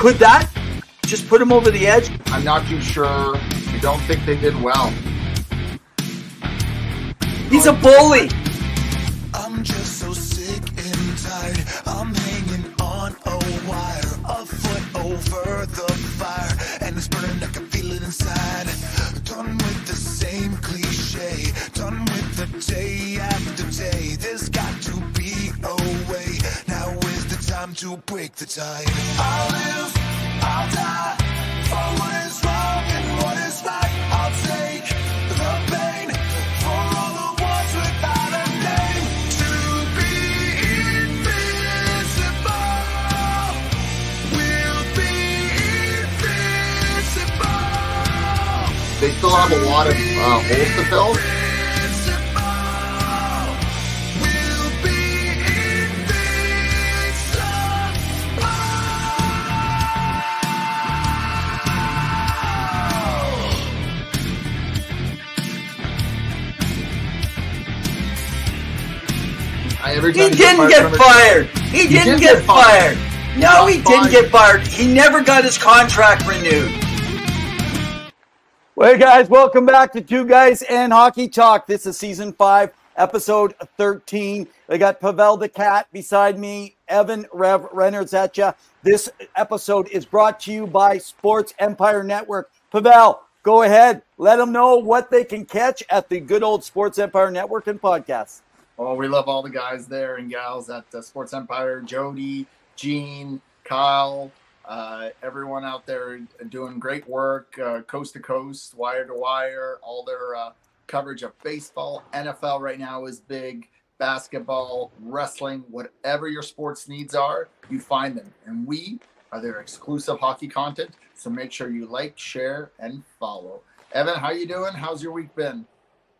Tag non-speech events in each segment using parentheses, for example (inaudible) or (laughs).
Could that just put him over the edge? I'm not too sure. I don't think they did well. He's a bully. I'm just so sick and tired. I'm hanging on a wire, a foot over the fire, and it's burning. I can feel it inside. Done with the same cliche, done with the day after day. There's got to break the tide. I'll live, I'll die for what is wrong and what is right. I'll take the pain for all the ones without a name to be invincible. We'll be invincible. They still have a lot of uh, holes to fill. I, every He time didn't get from fired. He didn't did get get fired. fired. No, he Got didn't get fired. He never got his contract renewed. Well, hey guys, welcome back to Two Guys and Hockey Talk. This is season five, episode 13. I got Pavel the Cat beside me, Evan Rev Reynolds at ya. This episode is brought to you by Sports Empire Network. Pavel, go ahead. Let them know what they can catch at the good old Sports Empire Network and podcasts. Oh, we love all the guys there and gals at Sports Empire. Jody, Gene, Kyle, uh, everyone out there doing great work, uh, coast to coast, wire to wire. All their uh, coverage of baseball, NFL right now is big. Basketball, wrestling, whatever your sports needs are, you find them. And we are their exclusive hockey content. So make sure you like, share, and follow. Evan, how you doing? How's your week been?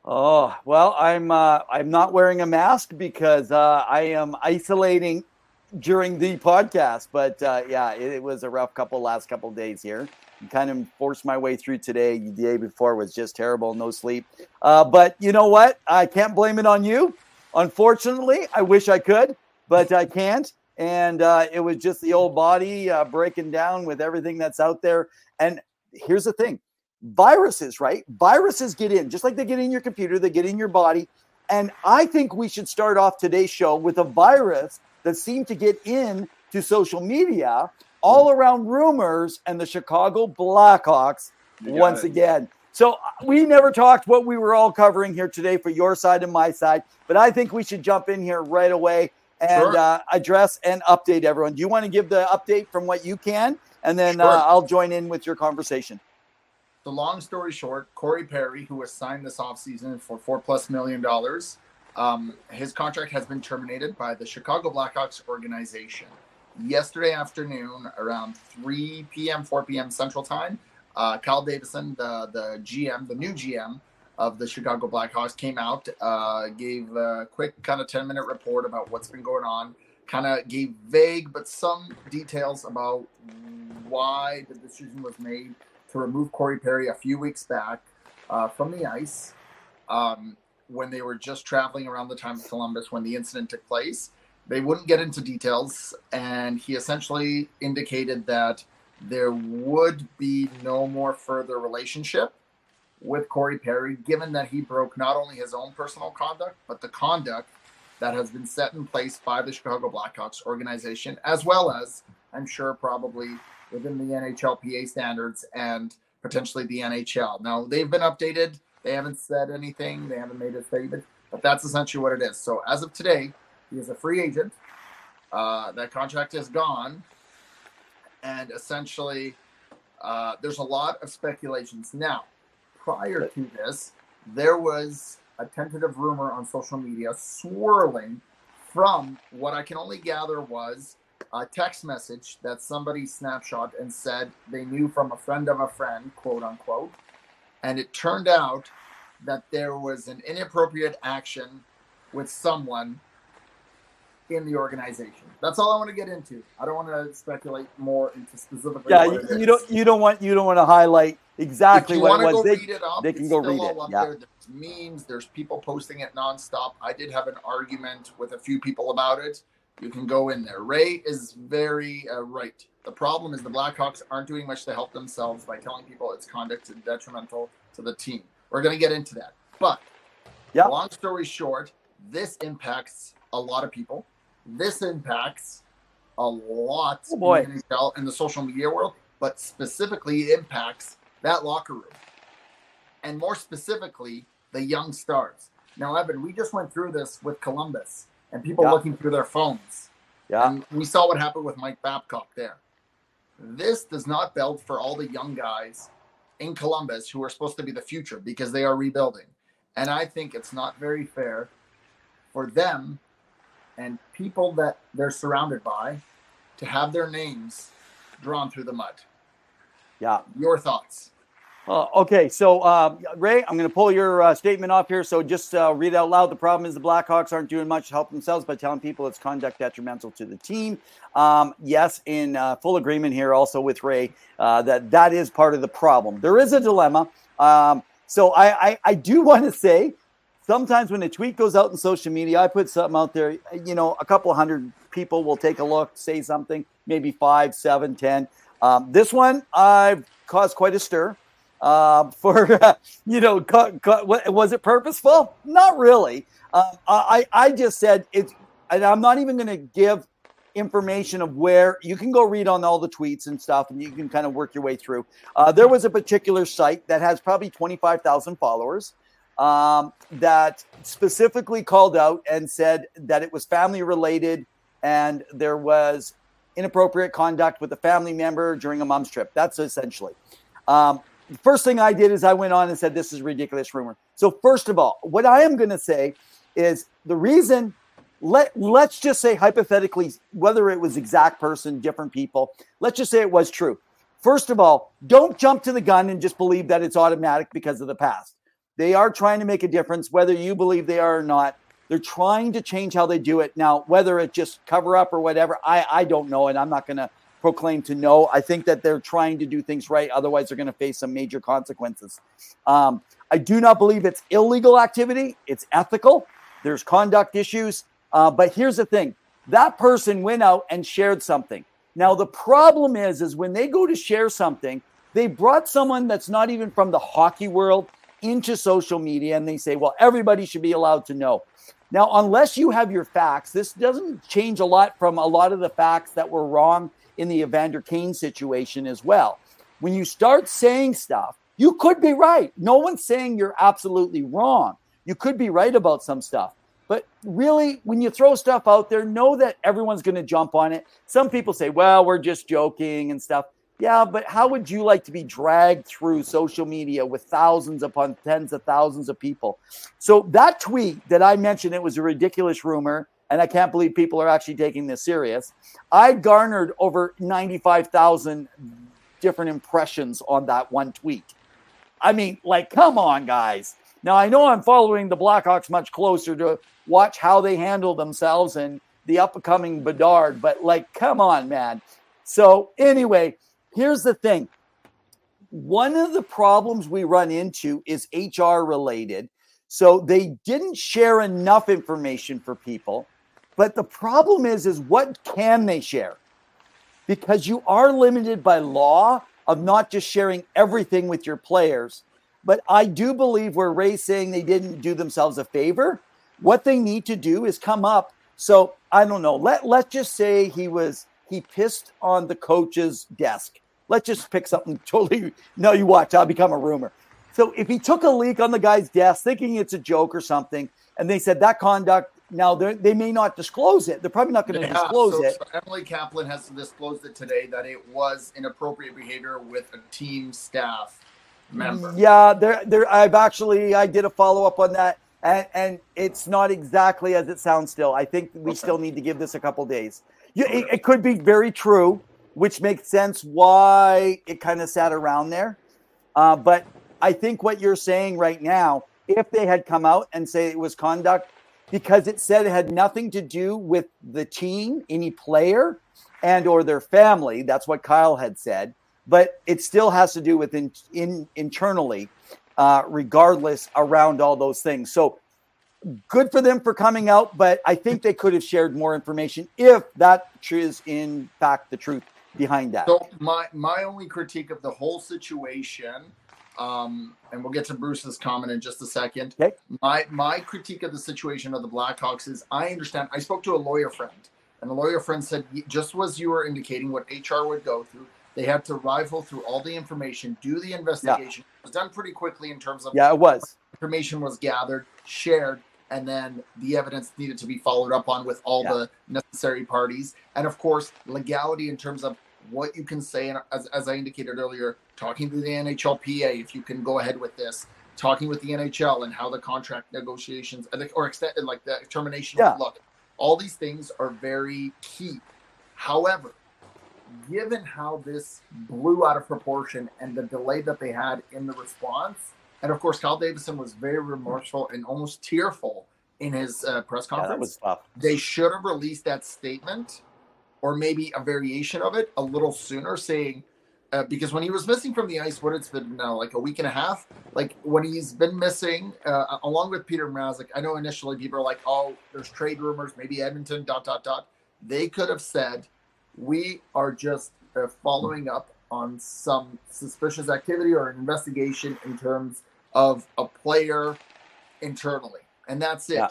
Oh well, I'm uh, I'm not wearing a mask because uh, I am isolating during the podcast. But uh, yeah, it, it was a rough couple last couple days here. Kind of forced my way through today. The day before was just terrible, no sleep. Uh, but you know what? I can't blame it on you. Unfortunately, I wish I could, but I can't. And uh, it was just the old body uh, breaking down with everything that's out there. And here's the thing viruses, right? Viruses get in, just like they get in your computer, they get in your body. And I think we should start off today's show with a virus that seemed to get in to social media all around rumors and the Chicago Blackhawks once it. again. So uh, we never talked what we were all covering here today for your side and my side, but I think we should jump in here right away and Sure. uh, address and update everyone. Do you want to give the update from what you can, and then Sure. uh, I'll join in with your conversation. The long story short, Corey Perry, who was signed this offseason for four plus million dollars, um, his contract has been terminated by the Chicago Blackhawks organization. Yesterday afternoon, around 3 p.m., 4 p.m. Central Time, uh, Kyle Davidson, the, the GM, the new GM of the Chicago Blackhawks, came out, uh, gave a quick kind of 10 minute report about what's been going on, kind of gave vague but some details about why the decision was made to remove Corey Perry a few weeks back uh, from the ice um, when they were just traveling around the time of Columbus when the incident took place. They wouldn't get into details, and he essentially indicated that there would be no more further relationship with Corey Perry, given that he broke not only his own personal conduct, but the conduct that has been set in place by the Chicago Blackhawks organization, as well as, I'm sure, probably within the NHLPA standards and potentially the NHL. Now, they've been updated. They haven't said anything. They haven't made a statement, but that's essentially what it is. So, as of today, he is a free agent. Uh, that contract is gone. And essentially, uh, there's a lot of speculations. Now, prior to this, there was a tentative rumor on social media swirling from what I can only gather was a text message that somebody snapshot and said they knew from a friend of a friend, quote unquote. And it turned out that there was an inappropriate action with someone in the organization. That's all I want to get into. I don't want to speculate more into specifically. Yeah, you, it you is. don't you don't want you don't want to highlight exactly if you what want it was. go They- read it up, they can go read it, up yeah. there. There's memes. There's people posting it nonstop. I did have an argument with a few people about it. You can go in there. Ray is very uh, right. The problem is the Blackhawks aren't doing much to help themselves by telling people its conduct is detrimental to the team. We're going to get into that. But Yeah. long story short, this impacts a lot of people. This impacts a lot Oh, boy. in the and the social media world, but specifically it impacts that locker room. And more specifically, the young stars. Now, Evan, we just went through this with Columbus and people Yeah. looking through their phones. Yeah. And we saw what happened with Mike Babcock there. This does not beld for all the young guys in Columbus who are supposed to be the future because they are rebuilding. And I think it's not very fair for them and people that they're surrounded by to have their names drawn through the mud. Yeah. Your thoughts? Uh, okay, so uh, Ray, I'm going to pull your uh, statement off here. So just uh, read out loud. The problem is the Blackhawks aren't doing much to help themselves by telling people it's conduct detrimental to the team. Um, yes, in uh, full agreement here, also with Ray, uh, that that is part of the problem. There is a dilemma. Um, so I, I, I do (laughs) want to say, sometimes when a tweet goes out in social media, I put something out there. You know, a couple hundred people will take a look, say something, maybe five, seven, ten. Um, this one I've caused quite a stir um, (laughs) for uh, you know, cu- cu- wa- was it purposeful? Not really. Um, I I just said it's, and I'm not even going to give information of where you can go read on all the tweets and stuff, and you can kind of work your way through. Uh, there was a particular site that has probably 25,000 followers um, that specifically called out and said that it was family related and there was inappropriate conduct with a family member during a mom's trip. That's essentially. Um, first thing I did is I went on and said, This is ridiculous rumor. So, first of all, what I am going to say is the reason, let, let's just say hypothetically, whether it was exact person, different people, let's just say it was true. First of all, don't jump to the gun and just believe that it's automatic because of the past. They are trying to make a difference, whether you believe they are or not. They're trying to change how they do it. Now, whether it just cover up or whatever, I, I don't know. And I'm not going to proclaim to know. I think that they're trying to do things right. Otherwise, they're going to face some major consequences. Um, I do not believe it's illegal activity. It's ethical. There's conduct issues. Uh, but here's the thing: that person went out and shared something. Now the problem is, is when they go to share something, they brought someone that's not even from the hockey world into social media, and they say, "Well, everybody should be allowed to know." Now, unless you have your facts, this doesn't change a lot from a lot of the facts that were wrong in the Evander Kane situation as well. When you start saying stuff, you could be right. No one's saying you're absolutely wrong. You could be right about some stuff. But really, when you throw stuff out there, know that everyone's going to jump on it. Some people say, well, we're just joking and stuff. Yeah, but how would you like to be dragged through social media with thousands upon tens of thousands of people? So that tweet that I mentioned, it was a ridiculous rumor, and I can't believe people are actually taking this serious. I garnered over 95,000 different impressions on that one tweet. I mean, like, come on, guys. Now, I know I'm following the Blackhawks much closer to watch how they handle themselves and the upcoming Bedard, but like, come on, man. So, anyway, here's the thing one of the problems we run into is HR related. So, they didn't share enough information for people. But the problem is, is what can they share? Because you are limited by law of not just sharing everything with your players. But I do believe where Ray's saying they didn't do themselves a favor, what they need to do is come up. So I don't know. Let let's just say he was he pissed on the coach's desk. Let's just pick something (laughs) totally. No, you watch. I'll become a rumor. So if he took a leak on the guy's desk, thinking it's a joke or something, and they said that conduct, now they they may not disclose it. They're probably not going to Yeah, disclose so- it. so Emily Kaplan has disclosed it today that it was inappropriate behavior with a team staff member. Yeah, there, there. I've actually I did a follow up on that, and and it's not exactly as it sounds. Still, I think we Okay. still need to give this a couple days. Yeah, it, it could be very true, which makes sense why it kind of sat around there. Uh, but I think what you're saying right now, if they had come out and say it was conduct, because it said it had nothing to do with the team, any player, and or their family. That's what Kyle had said but it still has to do with in, in internally, uh, regardless around all those things. So good for them for coming out, but I think they could have shared more information if that is in fact the truth. behind that. So my my only critique of the whole situation, um, and we'll get to Bruce's comment in just a second. Okay. My my critique of the situation of the Blackhawks is I understand. I spoke to a lawyer friend, and the lawyer friend said just as you were indicating what HR would go through, they had to rifle through all the information, do the investigation. It was done pretty quickly in terms of yeah, it was. information was gathered, shared, and then the evidence needed to be followed up on with all Yeah. the necessary parties. And of course, legality in terms of what you can say. And as, as I indicated earlier, talking to the NHLPA, if you can go ahead with this, talking with the NHL and how the contract negotiations and the- or extent like the termination Yeah. look. All these things are very key. However, given how this blew out of proportion and the delay that they had in the response, and of course, Kyle Davidson was very remorseful and almost tearful in his uh, press Yeah, conference. that was tough. they should have released that statement or maybe a variation of it a little sooner, saying, uh, because when he was missing from the ice, what it's been now, like a week and a half, like when he's been missing, uh, along with Peter Mrazek, I know initially people are like, oh, there's trade rumors, maybe Edmonton, dot, dot, dot. They could have said, we are just uh, following up on some suspicious activity or an investigation in terms of a player internally. And that's it. Yeah.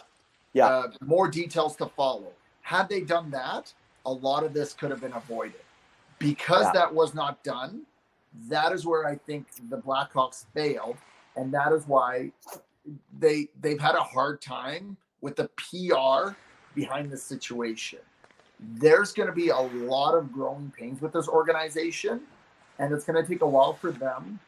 Yeah. Uh, more details to follow. Had they done that, a lot of this could have been avoided. Because Yeah. that was not done, that is where I think the Blackhawks failed, and that is why they they've had a hard time with the PR behind the situation. There's going to be a lot of growing pains with this organization, and it's going to take a while for them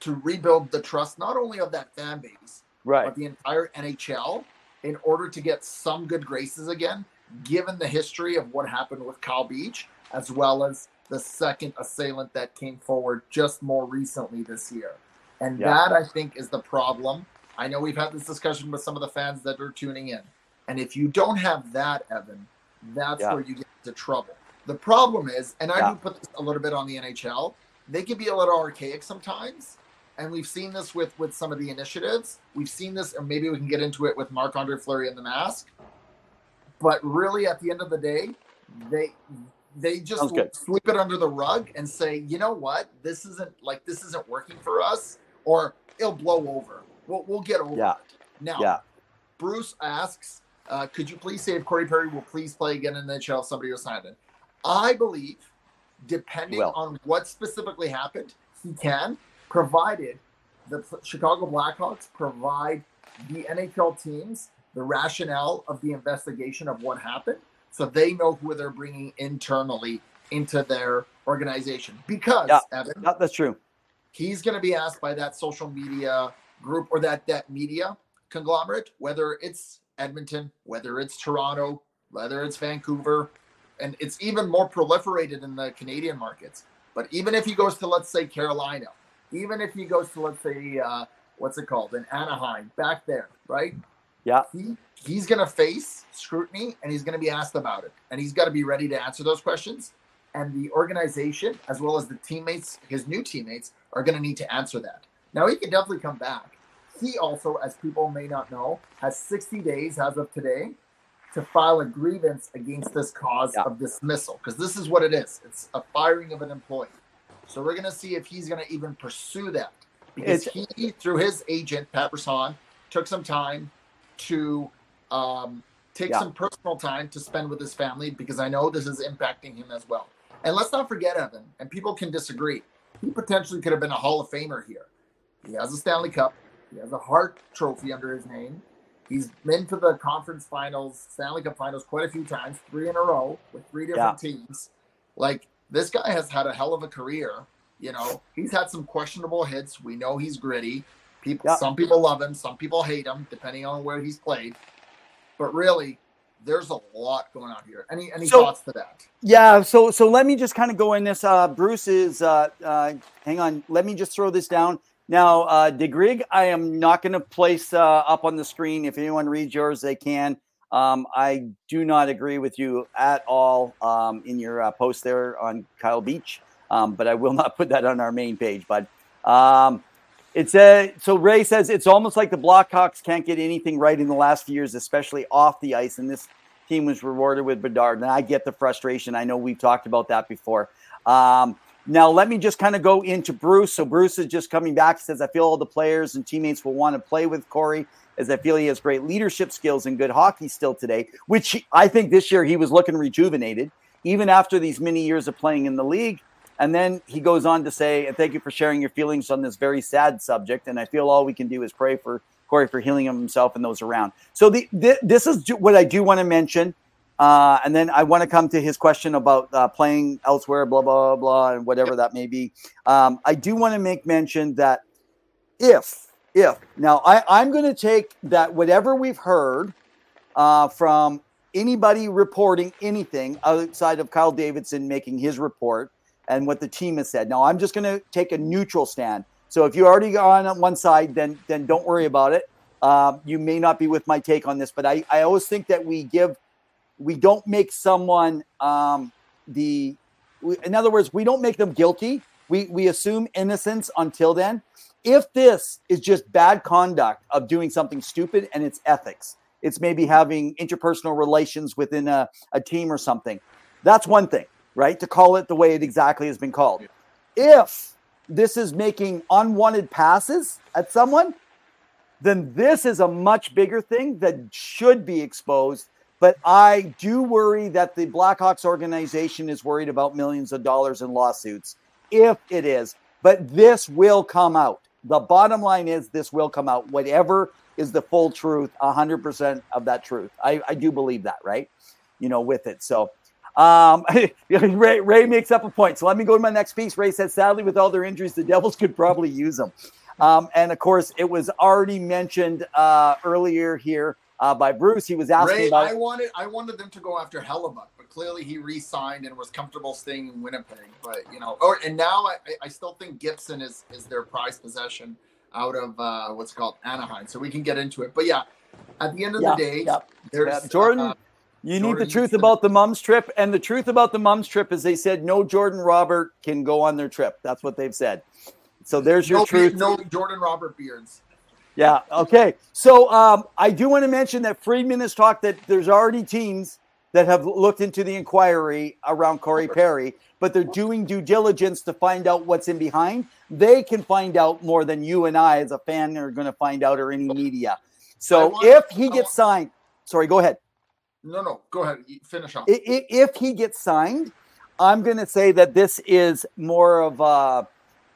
to rebuild the trust not only of that fan base Right. but the entire NHL in order to get some good graces again, given the history of what happened with Kyle Beach, as well as the second assailant that came forward just more recently this year. And Yeah. that, I think, is the problem. I know we've had this discussion with some of the fans that are tuning in. And if you don't have that, Evan, that's Yeah. where you get into trouble. The problem is, and I Yeah. do put this a little bit on the NHL, they can be a little archaic sometimes and we've seen this with with some of the initiatives. We've seen this, and maybe we can get into it with Marc Andre Fleury and the mask. But really, at the end of the day, they they just sweep it under the rug and say, you know what, this isn't like this isn't working for us, or it'll blow over. We'll we'll get over Yeah. it. Now, Yeah. Bruce asks, uh, could you please say if Corey Perry will please play again in the NHL somebody was signed in? I believe, depending will. on what specifically happened, he can, provided the Chicago Blackhawks provide the NHL teams the rationale of the investigation of what happened so they know who they're bringing internally into their organization. Because, Yeah. Evan, Yeah, that's true. he's going to be asked by that social media group or that that media conglomerate whether it's edmonton whether it's toronto whether it's vancouver and it's even more proliferated in the canadian markets but even if he goes to let's say carolina even if he goes to let's say uh, what's it called in anaheim back there right Yeah. he he's going to face scrutiny and he's going to be asked about it. And he's got to be ready to answer those questions. And the organization as well as the teammates his new teammates are going to need to answer that. Now he can definitely come back. He also as people may not know has 60 days as of today to file a grievance against this cause Yeah. of dismissal because this is what it is. It's a firing of an employee. So we're going to see if he's going to even pursue that. Because he through his agent pat Brisson, took some time to um, take Yeah. some personal time to spend with his family because I know this is impacting him as well. And let's not forget, Evan, and people can disagree. He potentially could have been a Hall of Famer here. He has a Stanley Cup. He has a Hart Trophy under his name. He's been to the conference finals, Stanley Cup finals quite a few times, three in a row with three different teams. Like this guy has had a hell of a career. You know, he's had some questionable hits. We know he's gritty. People, Yeah. some people love him, some people hate him, depending on where he's played. But really, there's a lot going on here. Any any So- thoughts to that? Yeah, so so let me just kind of go in this. Uh, Bruce is, uh, uh, hang on, let me just throw this down. Now, uh, DeGrig, I am not going to place uh, up on the screen. If anyone reads yours, they can. Um, I do not agree with you at all um, in your uh, post there on Kyle Beach, um, but I will not put that on our main page. But um, it's a so Ray says it's almost like the Blackhawks can't get anything right in the last few years, especially off the ice, and this team was rewarded with Bedard. And I get the frustration. I know we've talked about that before. Um, now, let me just kind of go into Bruce. So, Bruce is just coming back. Says, I feel all the players and teammates will want to play with Corey as I feel he has great leadership skills and good hockey still today, which I think this year he was looking rejuvenated, even after these many years of playing in the league. And then he goes on to say, thank you for sharing your feelings on this very sad subject. And I feel all we can do is pray for Corey for healing himself and those around. So the, the this is what I do want to mention. Uh, and then I want to come to his question about uh, playing elsewhere, blah, blah, blah, and whatever that may be. Um, I do want to make mention that if, if, now I, I'm going to take that whatever we've heard uh, from anybody reporting anything outside of Kyle Davidson making his report and what the team has said. Now I'm just going to take a neutral stand. So if you're already on one side, then then don't worry about it. Uh, you may not be with my take on this, but I, I always think that we give we don't make someone um, the in other words we don't make them guilty we we assume innocence until then if this is just bad conduct of doing something stupid and it's ethics it's maybe having interpersonal relations within a, a team or something that's one thing right to call it the way it exactly has been called if this is making unwanted passes at someone then this is a much bigger thing that should be exposed but I do worry that the Blackhawks organization is worried about millions of dollars in lawsuits, if it is. But this will come out. The bottom line is this will come out. Whatever is the full truth, 100% of that truth. I, I do believe that, right? You know, with it. So, um, (laughs) Ray, Ray makes up a point. So let me go to my next piece. Ray said, sadly, with all their injuries, the Devils could probably use them. Um, and of course, it was already mentioned uh, earlier here uh, by Bruce. He was asking Ray, about. I wanted I wanted them to go after Hellebuyck, but clearly he re-signed and was comfortable staying in Winnipeg. But you know, or and now I, I still think Gibson is is their prized possession out of uh, what's called Anaheim. So we can get into it. But yeah, at the end of Yeah, the day, yeah, there's yeah. Jordan, You need the truth about the mums trip, and the truth about the mums trip is they said no Jordan Robert can go on their trip. That's what they've said. So there's your no, truth. no Jordan Robert Beards. Yeah. Okay. So um, I do want to mention that Friedman has talked that there's already teams that have looked into the inquiry around Corey Perry, but they're doing due diligence to find out what's in behind. They can find out more than you and I, as a fan, are going to find out or any media. So want- if he gets signed, sorry, go ahead. No, no, go ahead, finish i- if he gets signed, I'm going to say that this is more of a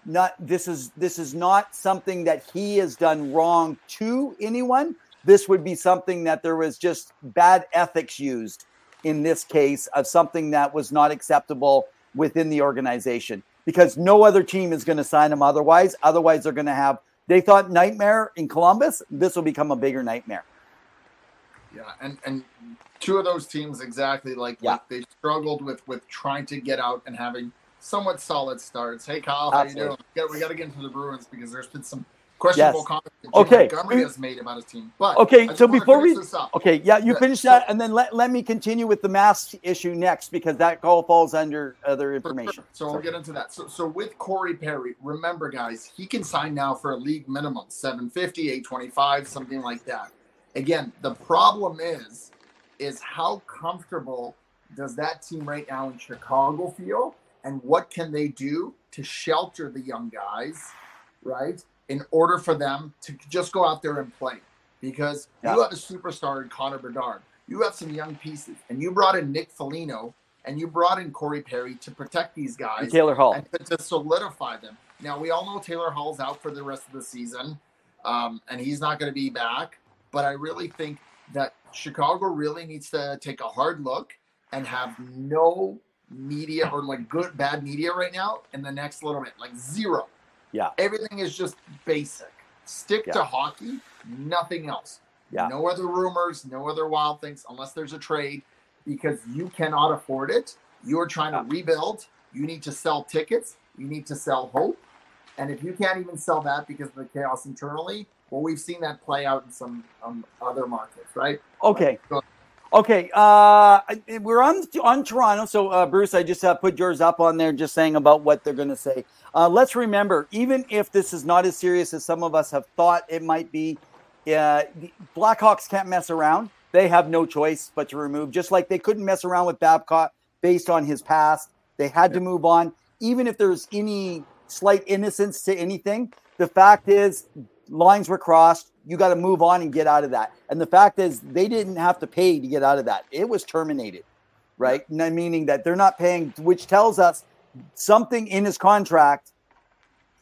not this is this is not something that he has done wrong to anyone. This would be something that there was just bad ethics used in this case of something that was not acceptable within the organization because no other team is going to sign him otherwise. Otherwise, they're going to have they thought nightmare in Columbus. This will become a bigger nightmare. Yeah, and and two of those teams exactly like, Yeah. like they struggled with with trying to get out and having somewhat solid starts. Hey Kyle, how Absolutely. you doing? We got, we got to get into the Bruins because there's been some questionable Yes. comments that Jim Okay. Montgomery has made about his team. But Okay, so before we-. Okay, yeah, you finish so- that, and then let, let me continue with the mask issue next because that all falls under other information. sure. So we'll get into that. So, so with Corey Perry, remember, guys, he can sign now for a league minimum 750, 825, something like that. Again, the problem is, is how comfortable does that team right now in Chicago feel, and what can they do to shelter the young guys, right? In order for them to just go out there and play, because Yeah. you have a superstar in Connor Bedard, you have some young pieces, and you brought in Nick Foligno, and you brought in Corey Perry to protect these guys And Taylor Hall. and to, to solidify them. Now we all know Taylor Hall's out for the rest of the season, um, and he's not going to be back. But I really think that Chicago really needs to take a hard look and have no media or like good bad media right now in the next little bit, like zero. Yeah. everything is just basic. Stick Yeah. to hockey, nothing else. Yeah. No other rumors, no other wild things, unless there's a trade, because you cannot afford it. You're trying to rebuild. You need to sell tickets. You need to sell hope. And if you can't even sell that because of the chaos internally, well, we've seen that play out in some um, other markets, right? Okay. Okay. Uh, we're on on Toronto. So, uh, Bruce, I just uh, put yours up on there, just saying about what they're going to say. Uh, let's remember, even if this is not as serious as some of us have thought it might be, uh, Blackhawks can't mess around. they have no choice but to remove. Just like they couldn't mess around with Babcock based on his past, they had to move on. Even if there's any slight innocence to anything, the fact is lines were crossed. You got to move on and get out of that. And the fact is, they didn't have to pay to get out of that. It was terminated, right? Meaning that they're not paying, which tells us something in his contract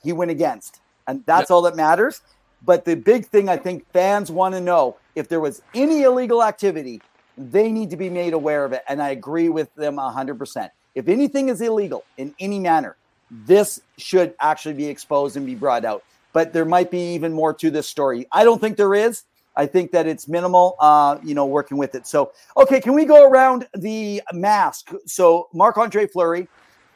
he went against. And that's all that matters. But the big thing I think fans want to know if there was any illegal activity, they need to be made aware of it. And I agree with them 100%. If anything is illegal in any manner, this should actually be exposed and be brought out. But there might be even more to this story. I don't think there is. I think that it's minimal, uh, you know, working with it. So, okay, can we go around the mask? So, Marc Andre Fleury.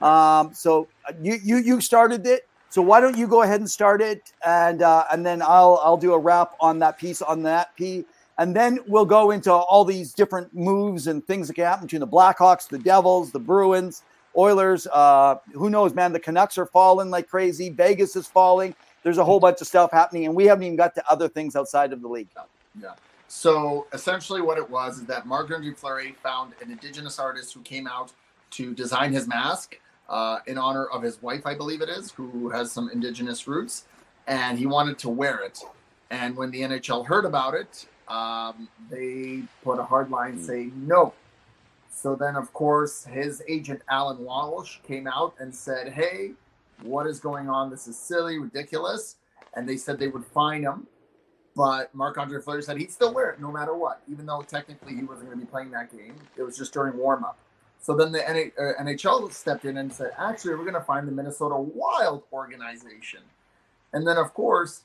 Um, so you you you started it. So why don't you go ahead and start it, and uh, and then I'll I'll do a wrap on that piece on that P, and then we'll go into all these different moves and things that can happen between the Blackhawks, the Devils, the Bruins, Oilers. Uh, who knows, man? The Canucks are falling like crazy. Vegas is falling. There's a whole bunch of stuff happening, and we haven't even got to other things outside of the league. Yeah. So essentially, what it was is that Marc Andre Fleury found an indigenous artist who came out to design his mask uh, in honor of his wife, I believe it is, who has some indigenous roots, and he wanted to wear it. And when the NHL heard about it, um, they put a hard line saying no. So then, of course, his agent Alan Walsh came out and said, "Hey, what is going on? This is silly, ridiculous." And they said they would fine him. But Marc Andre Fleury said he'd still wear it no matter what, even though technically he wasn't going to be playing that game. It was just during warm up. So then the NHL uh, stepped in and said, actually, we're going to find the Minnesota Wild organization. And then, of course,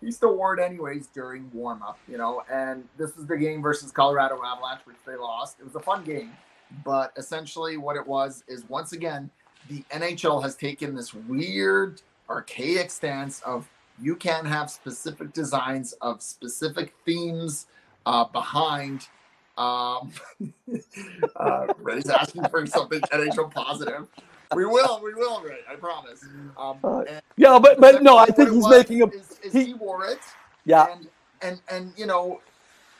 he still wore it anyways during warm up, you know. And this was the game versus Colorado Avalanche, which they lost. It was a fun game. But essentially, what it was is once again, the NHL has taken this weird, archaic stance of you can't have specific designs of specific themes uh, behind um, (laughs) uh, Ray's asking for something NHL positive. We will, we will, Ray. I promise. Um, uh, yeah, but but no, I think he's making a. Is, is he, he, wore it. Yeah, and and and you know,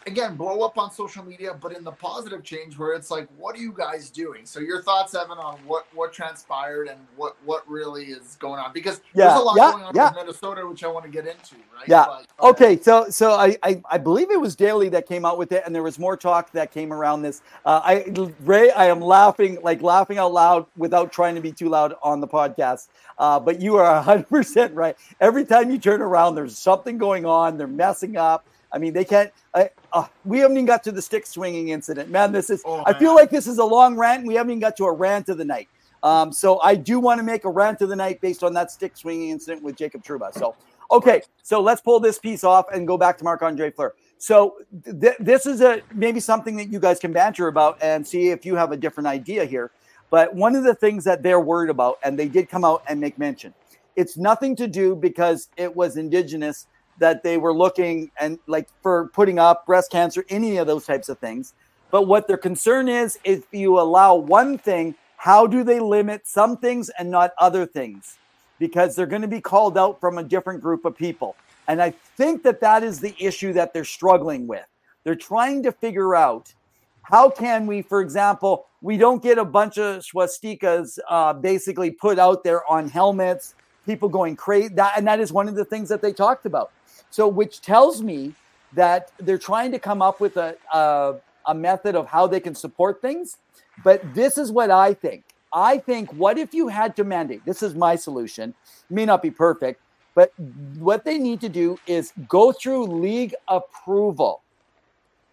again blow up on social media, but in the positive change where it's like, what are you guys doing? So your thoughts, Evan, on what what transpired and what what really is going on? Because yeah, there's a lot yeah, going on yeah. in Minnesota, which I want to get into, right? Yeah. But, okay. So so I, I, I believe it was Daily that came out with it, and there was more talk that came around this. Uh, I Ray, I am laughing like laughing out loud without trying to be too loud on the podcast. Uh, but you are 100% right. Every time you turn around, there's something going on. They're messing up. I mean, they can't. I, uh, we haven't even got to the stick swinging incident, man. This is. Oh, I feel like this is a long rant. We haven't even got to a rant of the night. Um, so I do want to make a rant of the night based on that stick swinging incident with Jacob Trouba. So okay, so let's pull this piece off and go back to Marc Andre Fleur. So th- this is a maybe something that you guys can banter about and see if you have a different idea here. But one of the things that they're worried about, and they did come out and make mention, it's nothing to do because it was indigenous that they were looking and like for putting up breast cancer, any of those types of things. But what their concern is, if you allow one thing, how do they limit some things and not other things? Because they're going to be called out from a different group of people. And I think that that is the issue that they're struggling with. They're trying to figure out how can we, for example, we don't get a bunch of swastikas uh, basically put out there on helmets, people going crazy. That, and that is one of the things that they talked about. So, which tells me that they're trying to come up with a, a, a method of how they can support things. But this is what I think. I think, what if you had to mandate? This is my solution. It may not be perfect, but what they need to do is go through league approval.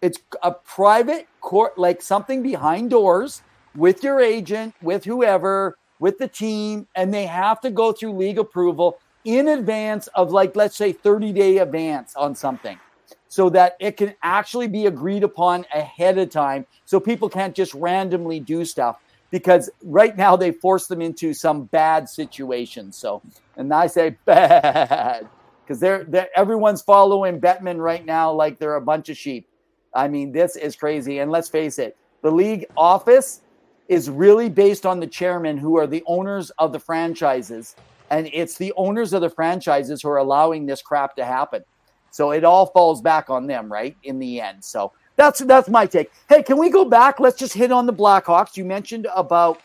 It's a private court, like something behind doors with your agent, with whoever, with the team, and they have to go through league approval in advance of like let's say 30 day advance on something so that it can actually be agreed upon ahead of time so people can't just randomly do stuff because right now they force them into some bad situations so and i say bad because they're, they're everyone's following Bettman right now like they're a bunch of sheep. I mean this is crazy and let's face it the league office is really based on the chairman who are the owners of the franchises and it's the owners of the franchises who are allowing this crap to happen. So it all falls back on them, right? In the end. So that's that's my take. Hey, can we go back? Let's just hit on the Blackhawks. You mentioned about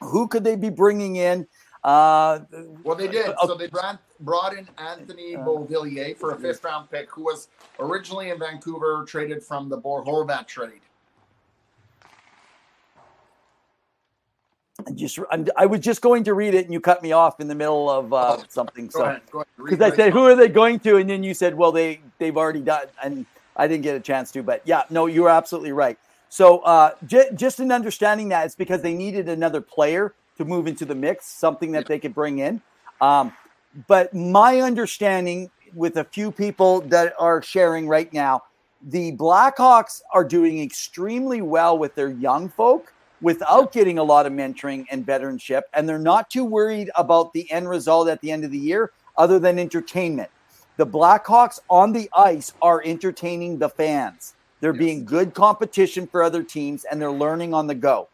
who could they be bringing in? Uh, Well, they did. uh, So they brought, brought in Anthony Beauvillier for a fifth round pick, who was originally in Vancouver, traded from the Bo Horvat trade. I just I'm, I was just going to read it, and you cut me off in the middle of uh, Oh, something. Go So ahead. Go ahead. Read because I said. "Who are they going to?" and then you said, "Well, they they've already done," and I didn't get a chance to. But yeah, no, you were absolutely right. So uh, j- just in understanding that, it's because they needed another player to move into the mix, something that they could bring in. Um, but my understanding, with a few people that are sharing right now, the Blackhawks are doing extremely well with their young folk without getting a lot of mentoring and veteranship, and they're not too worried about the end result at the end of the year, other than entertainment. The Blackhawks on the ice are entertaining the fans. They're Yes. being good competition for other teams, and they're learning on the go.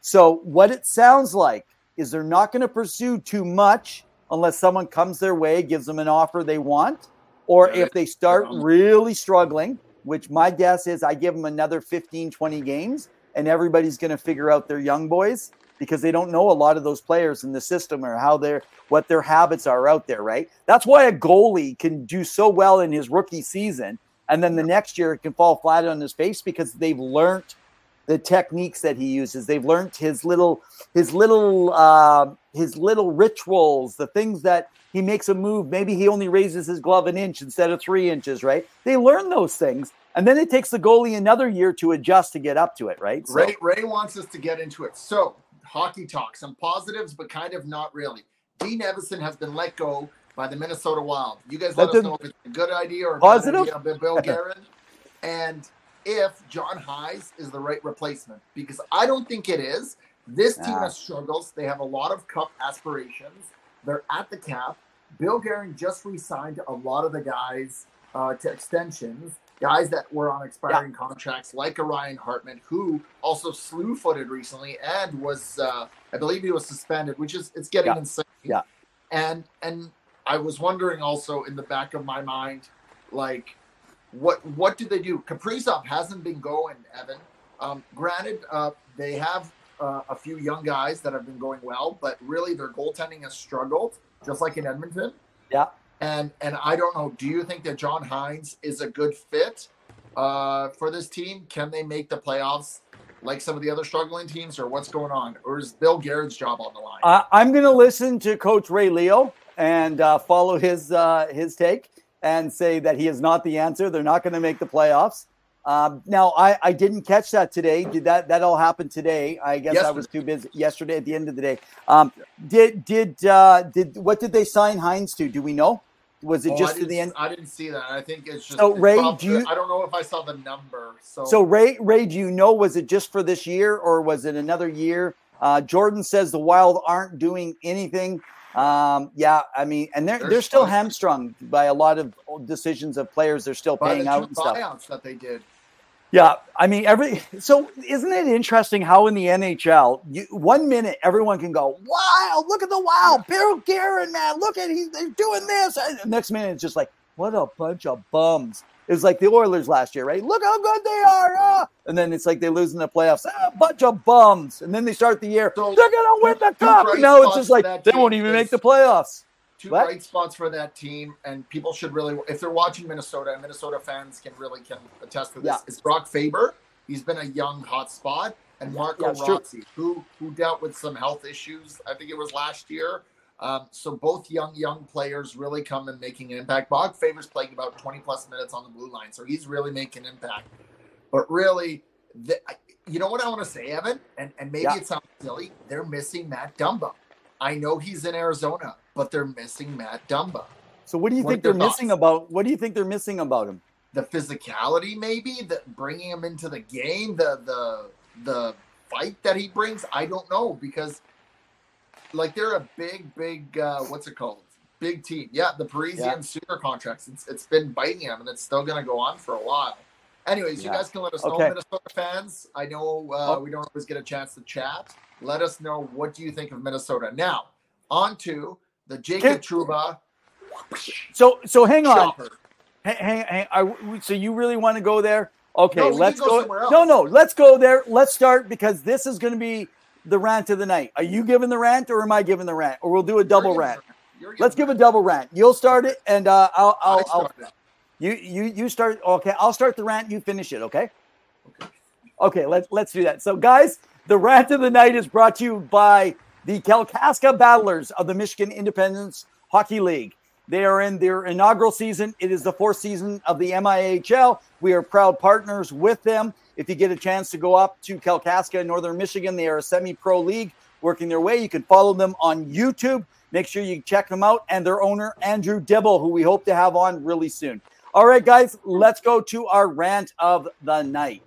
So, what it sounds like is they're not going to pursue too much unless someone comes their way, gives them an offer they want, or if they start um, really struggling, which my guess is I give them another 15, 20 games, and everybody's going to figure out their young boys because they don't know a lot of those players in the system or how their what their habits are out there, right? That's why a goalie can do so well in his rookie season, and then the next year it can fall flat on his face because they've learned the techniques that he uses. They've learned his little his little uh, his little rituals, the things that he makes a move. Maybe he only raises his glove an inch instead of three inches, right? They learn those things, and then it takes the goalie another year to adjust to get up to it, right? So- Ray Ray wants us to get into it. So hockey talk, some positives, but kind of not really. Dean Evason has been let go by the Minnesota Wild. You guys let That's us know if it's a good idea or a Positive? bad idea. Bill (laughs) Guerin, and if John Hynes is the right replacement, because I don't think it is. This team Ah. has struggles. They have a lot of cup aspirations. They're at the cap. Bill Guerin just re-signed a lot of the guys uh, to extensions, guys that were on expiring contracts, like Ryan Hartman, who also slew-footed recently and was, uh, I believe, he was suspended, which is it's getting Yeah. insane. Yeah. And and I was wondering also in the back of my mind, like, what what do they do? Kaprizov hasn't been going, Evan. Um, granted, uh, they have uh, a few young guys that have been going well, but really their goaltending has struggled, just like in Edmonton. Yeah. And and I don't know. Do you think that John Hynes is a good fit uh, for this team? Can they make the playoffs like some of the other struggling teams, or what's going on? Or is Bill Guerin's job on the line? I, I'm going to listen to Coach Ray Leo and uh, follow his uh, his take and say that he is not the answer. They're not going to make the playoffs. Um, now, I, I didn't catch that today. Did that that all happen today? I guess I was too busy yesterday. At the end of the day, um, did did uh, did what did they sign Hynes to? Do we know? Was it Oh, just to the end? I didn't see that. I think it's just. So, it's Ray, probably- do you- I don't know if I saw the number. So, So Ray, Ray, do you know was it just for this year or was it another year? Uh, Jordan says the Wild aren't doing anything. Um, yeah, I mean, and they're They're they're still hamstrung by a lot of decisions of players they're still paying the out and stuff. buyouts that they did. Yeah, I mean, every so isn't it interesting how in the NHL, you, one minute everyone can go, "Wow, look at the Wild, Bill Guerin, man, look at he's they're doing this," and the next minute it's just like, "What a bunch of bums." It was like the Oilers last year, right? Look how good they are, ah! and then it's like they lose in the playoffs, ah, bunch of bums, and then they start the year, So, they're gonna win the cup. No, it's just like they won't even make the playoffs. Two What? bright spots for that team, and people should really, if they're watching Minnesota, and Minnesota fans can really can attest to this. Yeah. It's Brock Faber. He's been a young hot spot, and Marco Yeah. Rossi, who who dealt with some health issues. I think it was last year. Um, so both young young players really come and making an impact. Brock Faber's playing about twenty plus minutes on the blue line, so he's really making impact. But really, the, you know what I want to say, Evan, and and maybe it sounds silly. They're missing Matt Dumba. I know he's in Arizona, but they're missing Matt Dumba. So what do you What think they're missing thoughts? about? What do you think they're missing about him? The physicality, maybe, the bringing him into the game, the the the fight that he brings. I don't know because, like, they're a big, big. Uh, what's it called? Big team. Yeah, the Parisian Yeah. super contracts. It's it's been biting him, and it's still going to go on for a while. Anyways, you guys can let us know, Minnesota fans. I know uh, Oh. we don't always get a chance to chat. Let us know what do you think of Minnesota. Now, on to the Jacob Okay. Truba So so hang on. Hang, hang, hang, I, so you really want to go there? Okay, No, let's can go go. somewhere else. no, no, let's go there. Let's start because this is going to be the rant of the night. Are you giving the rant or am I giving the rant? Or we'll do a double rant. Let's give a double rant. You'll start it, and uh, I'll, I'll, I'll you, you, you start. Okay, I'll start the rant. You finish it. Okay. Okay. Okay. Let's let's do that. So, guys, the rant of the night is brought to you by the Kalkaska Battlers of the Michigan Independence Hockey League. They are in their inaugural season. It is the fourth season of the MIHL. We are proud partners with them. If you get a chance to go up to Kalkaska, Northern Michigan, they are a semi-pro league working their way. You can follow them on YouTube. Make sure you check them out and their owner, Andrew Dibble, who we hope to have on really soon. All right, guys, let's go to our rant of the night.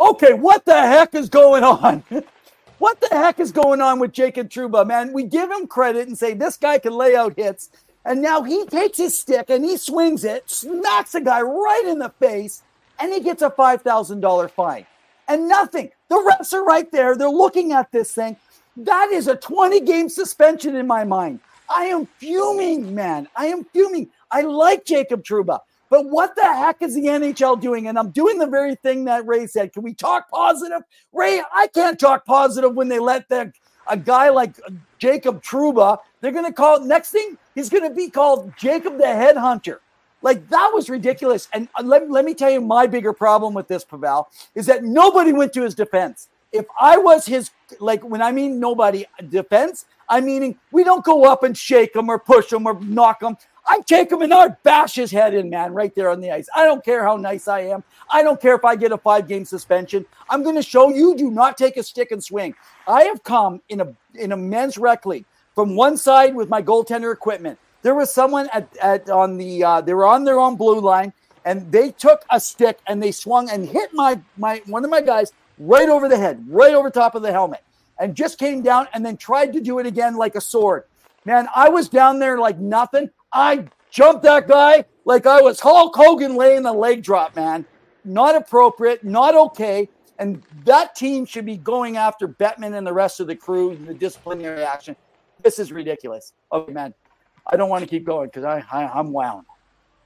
Okay, what the heck is going on? (laughs) what the heck is going on with Jacob Trouba, man? We give him credit and say this guy can lay out hits, and now he takes his stick and he swings it, smacks a guy right in the face, and he gets a $5,000 fine. And nothing. The refs are right there. They're looking at this thing. That is a 20 game suspension in my mind. I am fuming, man. I am fuming. I like Jacob Trouba, but what the heck is the NHL doing? And I'm doing the very thing that Ray said. Can we talk positive? Ray, I can't talk positive when they let the, a guy like Jacob Trouba, they're going to call next thing, he's going to be called Jacob the Headhunter. Like that was ridiculous. And uh, let, let me tell you my bigger problem with this, Pavel, is that nobody went to his defense. If I was his, like when I mean nobody defense, I'm meaning we don't go up and shake him or push him or knock him. I take him and I bash his head in, man, right there on the ice. I don't care how nice I am. I don't care if I get a five game suspension. I'm going to show you do not take a stick and swing. I have come in a in a men's rec league from one side with my goaltender equipment. There was someone at, at on the uh, they were on their own blue line and they took a stick and they swung and hit my my one of my guys right over the head, right over top of the helmet, and just came down and then tried to do it again like a sword. Man, I was down there like nothing. I jumped that guy like I was Hulk Hogan laying the leg drop, man. Not appropriate, not okay. And that team should be going after Bettman and the rest of the crew, in the disciplinary action. This is ridiculous. Okay, man. I don't want to keep going because I, I I'm wound.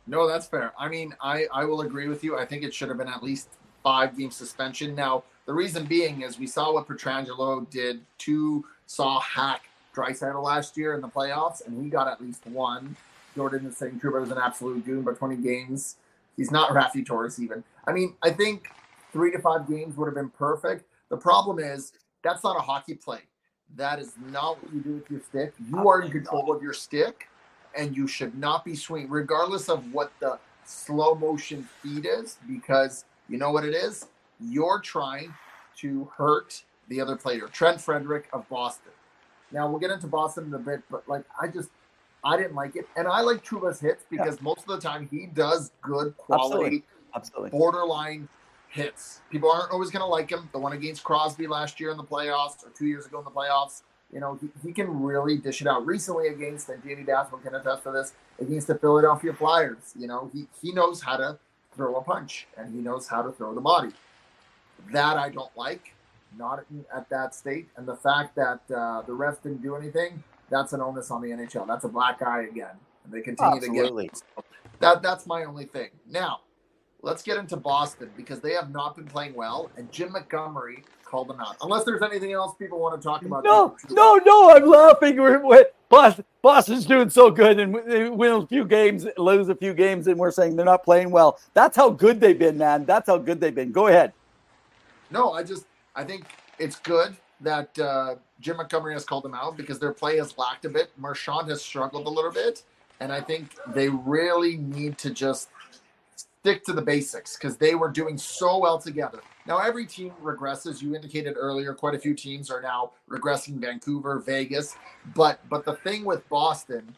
No, that's fair. I mean, I, I will agree with you. I think it should have been at least five game suspension. Now, the reason being is we saw what Pietrangelo did to Saw hack Draisaitl last year in the playoffs, and he got at least one. Jordan is saying Trouba is an absolute goon, but 20 games. He's not Raffi Torres even. I mean, I think three to five games would have been perfect. The problem is that's not a hockey play. That is not what you do with your stick. You are in control of your stick, and you should not be swinging, regardless of what the slow motion feed is, because you know what it is? You're trying to hurt the other player, Trent Frederic of Boston. Now we'll get into Boston in a bit, but like I just I didn't like it. And I like Trouba's hits because most of the time he does good quality Absolutely. borderline hits. People aren't always going to like him. The one against Crosby last year in the playoffs or two years ago in the playoffs, you know, he, he can really dish it out. Recently against, and Jamie Dassel can attest to this, against the Philadelphia Flyers, you know, he, he knows how to throw a punch and he knows how to throw the body. That I don't like, not at that state. And the fact that uh, the refs didn't do anything, that's an onus on the NHL. That's a black eye again. And they continue Absolutely. to get that that's my only thing. Now, let's get into Boston because they have not been playing well, and Jim Montgomery called them out. Unless there's anything else people want to talk about. No, no, no. I'm laughing. We're, we're, Boston, Boston's doing so good and they win a few games, lose a few games, and we're saying they're not playing well. That's how good they've been, man. That's how good they've been. Go ahead. No, I just I think it's good that uh, Jim Montgomery has called them out because their play has lacked a bit. Marchand has struggled a little bit, and I think they really need to just stick to the basics because they were doing so well together. Now every team regresses. You indicated earlier, quite a few teams are now regressing. Vancouver, Vegas, but but the thing with Boston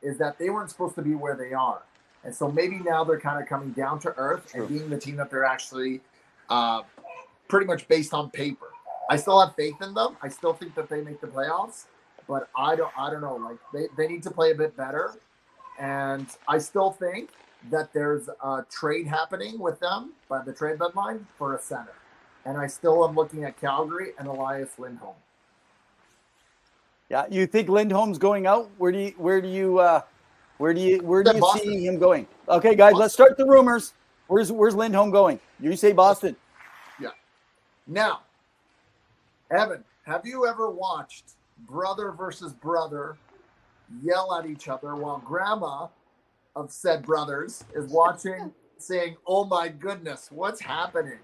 is that they weren't supposed to be where they are, and so maybe now they're kind of coming down to earth and being the team that they're actually. Uh, pretty much based on paper. I still have faith in them. I still think that they make the playoffs, but I don't I don't know. Like they, they need to play a bit better. And I still think that there's a trade happening with them by the trade deadline for a center. And I still am looking at Calgary and Elias Lindholm. Yeah, you think Lindholm's going out? Where do you where do you uh where do you where do you Boston. see him going? Okay, guys, let's start the rumors. Where's where's Lindholm going? You say Boston. Yeah. Now, Evan, have you ever watched brother versus brother yell at each other while grandma of said brothers is watching, (laughs) saying, Oh my goodness, what's happening?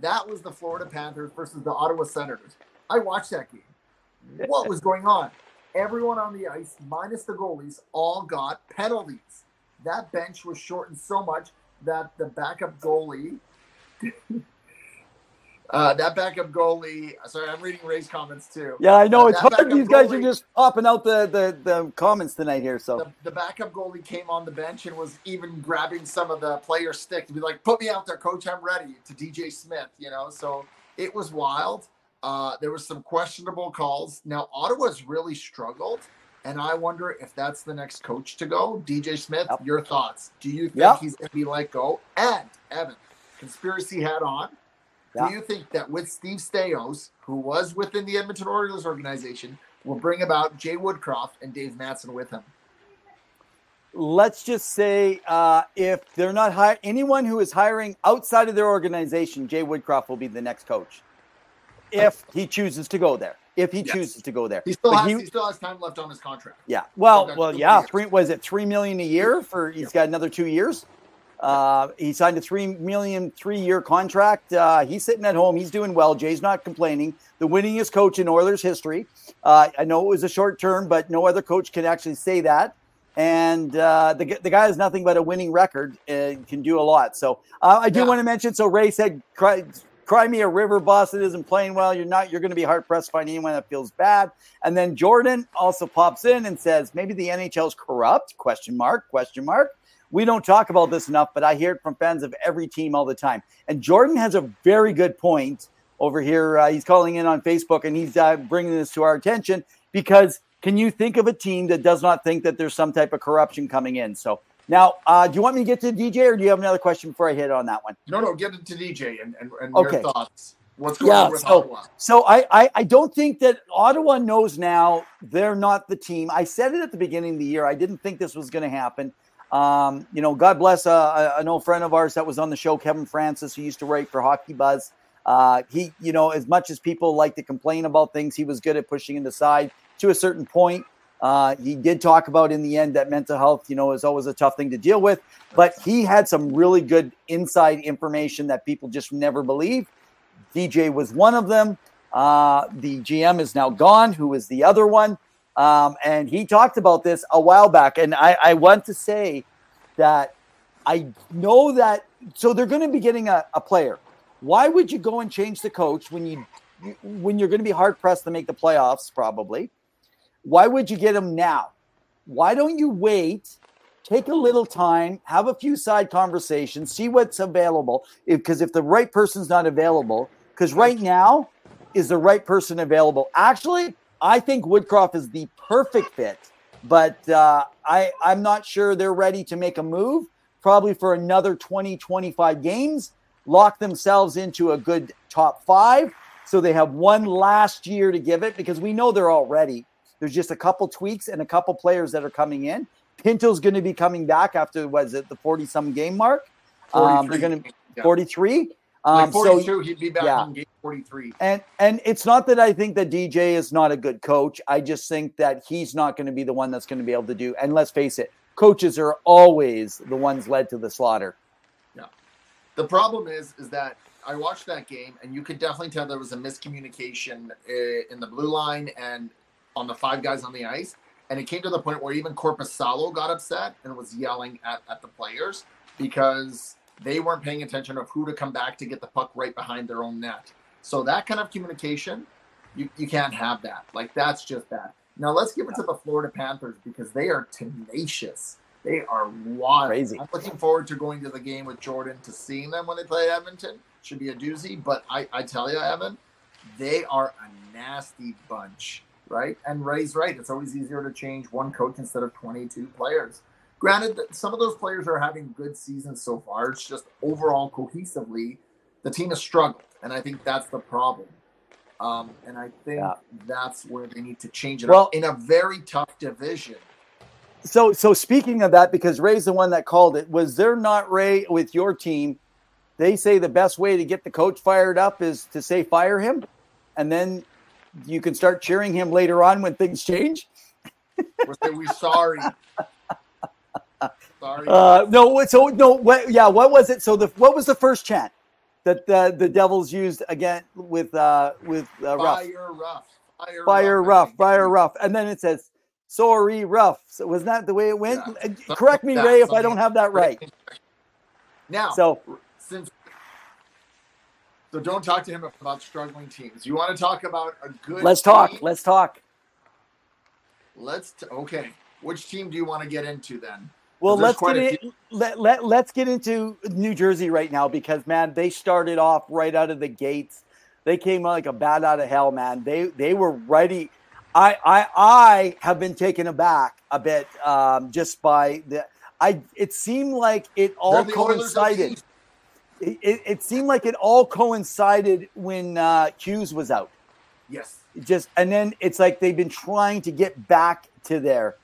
That was the Florida Panthers versus the Ottawa Senators. I watched that game. What was going on? Everyone on the ice, minus the goalies, all got penalties. That bench was shortened so much that the backup goalie Uh, that backup goalie. Sorry, I'm reading Ray's comments too. Yeah, I know Uh, it's hard. These guys are just popping out the, the the comments tonight here. So The, the backup goalie came on the bench and was even grabbing some of the player stick to be like, "Put me out there, coach. I'm ready." To DJ Smith, you know. So it was wild. Uh, there was some questionable calls. Now Ottawa's really struggled, and I wonder if that's the next coach to go. DJ Smith, Yep. your thoughts? Do you think Yep. he's going to be let go? And Evan, conspiracy hat on. Yeah. Do you think that with Steve Staios, who was within the Edmonton Oilers organization, will bring about Jay Woodcroft and Dave Manson with him? let's just say uh, if they're not hiring anyone who is hiring outside of their organization, Jay Woodcroft will be the next coach if he chooses to go there. If he Yes. chooses to go there, He still has he- he, still has time left on his contract. Yeah. Well, well, yeah. years. Three was it three million a year for? He's got another two years. Uh, he signed a three million three year contract. Uh, he's sitting at home. He's doing well. Jay's not complaining. The winningest coach in Oilers history. Uh, I know it was a short term, but no other coach can actually say that. And uh, the the guy has nothing but a winning record and can do a lot. So uh, I do Yeah. want to mention. So Ray said, "Cry, cry me a river. Boston isn't playing well. You're not. You're going to be hard pressed to find anyone that feels bad." And then Jordan also pops in and says, "Maybe the NHL's corrupt?" Question mark. Question mark. We don't talk about this enough, but I hear it from fans of every team all the time. And Jordan has a very good point over here. Uh, he's calling in on Facebook and he's uh, bringing this to our attention because can you think of a team that does not think that there's some type of corruption coming in? So now, uh, do you want me to get to DJ or do you have another question before I hit on that one? No, no, get it to DJ and, and, and Okay. your thoughts. What's going Yeah, on with so- Ottawa? So I, I I don't think that Ottawa knows now they're not the team. I said it at the beginning of the year. I didn't think this was going to happen. Um, you know, God bless uh, an old friend of ours that was on the show, Kevin Francis, who used to write for Hockey Buzz. Uh, he, you know, as much as people like to complain about things, he was good at pushing it aside to a certain point. Uh, he did talk about in the end that mental health, you know, is always a tough thing to deal with, but he had some really good inside information that people just never believe. DJ was one of them. Uh, the GM is now gone. Who is the other one? Um, and he talked about this a while back. And I, I want to say that I know that. So they're going to be getting a, a player. Why would you go and change the coach when you when you're going to be hard pressed to make the playoffs? Probably. Why would you get him now? Why don't you wait? Take a little time, have a few side conversations, see what's available. Because if, the right person's not available, because right now is the right person available. Actually, I think Woodcroft is the perfect fit, but uh, I I'm not sure they're ready to make a move. Probably for another 20, 25 games, lock themselves into a good top five. So they have one last year to give it because we know they're all ready. There's just a couple tweaks and a couple players that are coming in. Pinto's going to be coming back after was it the 40 some game mark? Um, they're going to Yeah. 43. Like Um, so 42, he'd be back yeah. in game 43. and and it's not that I think that DJ is not a good coach. I just think that he's not going to be the one that's going to be able to do. And let's face it, coaches are always the ones led to the slaughter. Yeah. The problem is, is that I watched that game, and you could definitely tell there was a miscommunication uh, in the blue line and on the five guys on the ice. And it came to the point where even Korpisalo got upset and was yelling at, at the players because they weren't paying attention of who to come back to get the puck right behind their own net. So that kind of communication, you, you can't have that. Like that's just that. Now let's give it to the Florida Panthers because they are tenacious. They are wild. Crazy. I'm looking forward to going to the game with Jordan to seeing them when they play Edmonton. Should be a doozy. But I, I tell you, Evan, they are a nasty bunch, right? And Ray's right. It's always easier to change one coach instead of 22 players. Granted, that some of those players are having good seasons so far. It's just overall cohesively, the team has struggled, and I think that's the problem. Um, and I think Yeah. that's where they need to change it Well- up in a very tough division. So, so speaking of that, because Ray's the one that called it, was there not Ray with your team? They say the best way to get the coach fired up is to say fire him, and then you can start cheering him later on when things change. We're saying we sorry. (laughs) sorry. Uh, no, so no, what? Yeah, what was it? So the what was the first chant that the the Devils used again with uh with uh, Ruff fire Ruff. Fire, fire fire Ruff, and then it says sorry Ruff. So was that the way it went? Yeah, Correct me, Ray, if I don't have that right. Now, So since so don't talk to him about struggling teams. You want to talk about a good let's talk. team? Let's talk. Let's t- okay. Which team do you want to get into then? Well, let's get in, let, let, let's get into New Jersey right now because man, they started off right out of the gates. They came like a bat out of hell, man. They they were ready. I I I have been taken aback a bit um, just by the. I it seemed like it all the Oilers of the coincided. It, it, it seemed like it all coincided when uh, Hughes was out. Yes. Just and then it's like they've been trying to get back to there.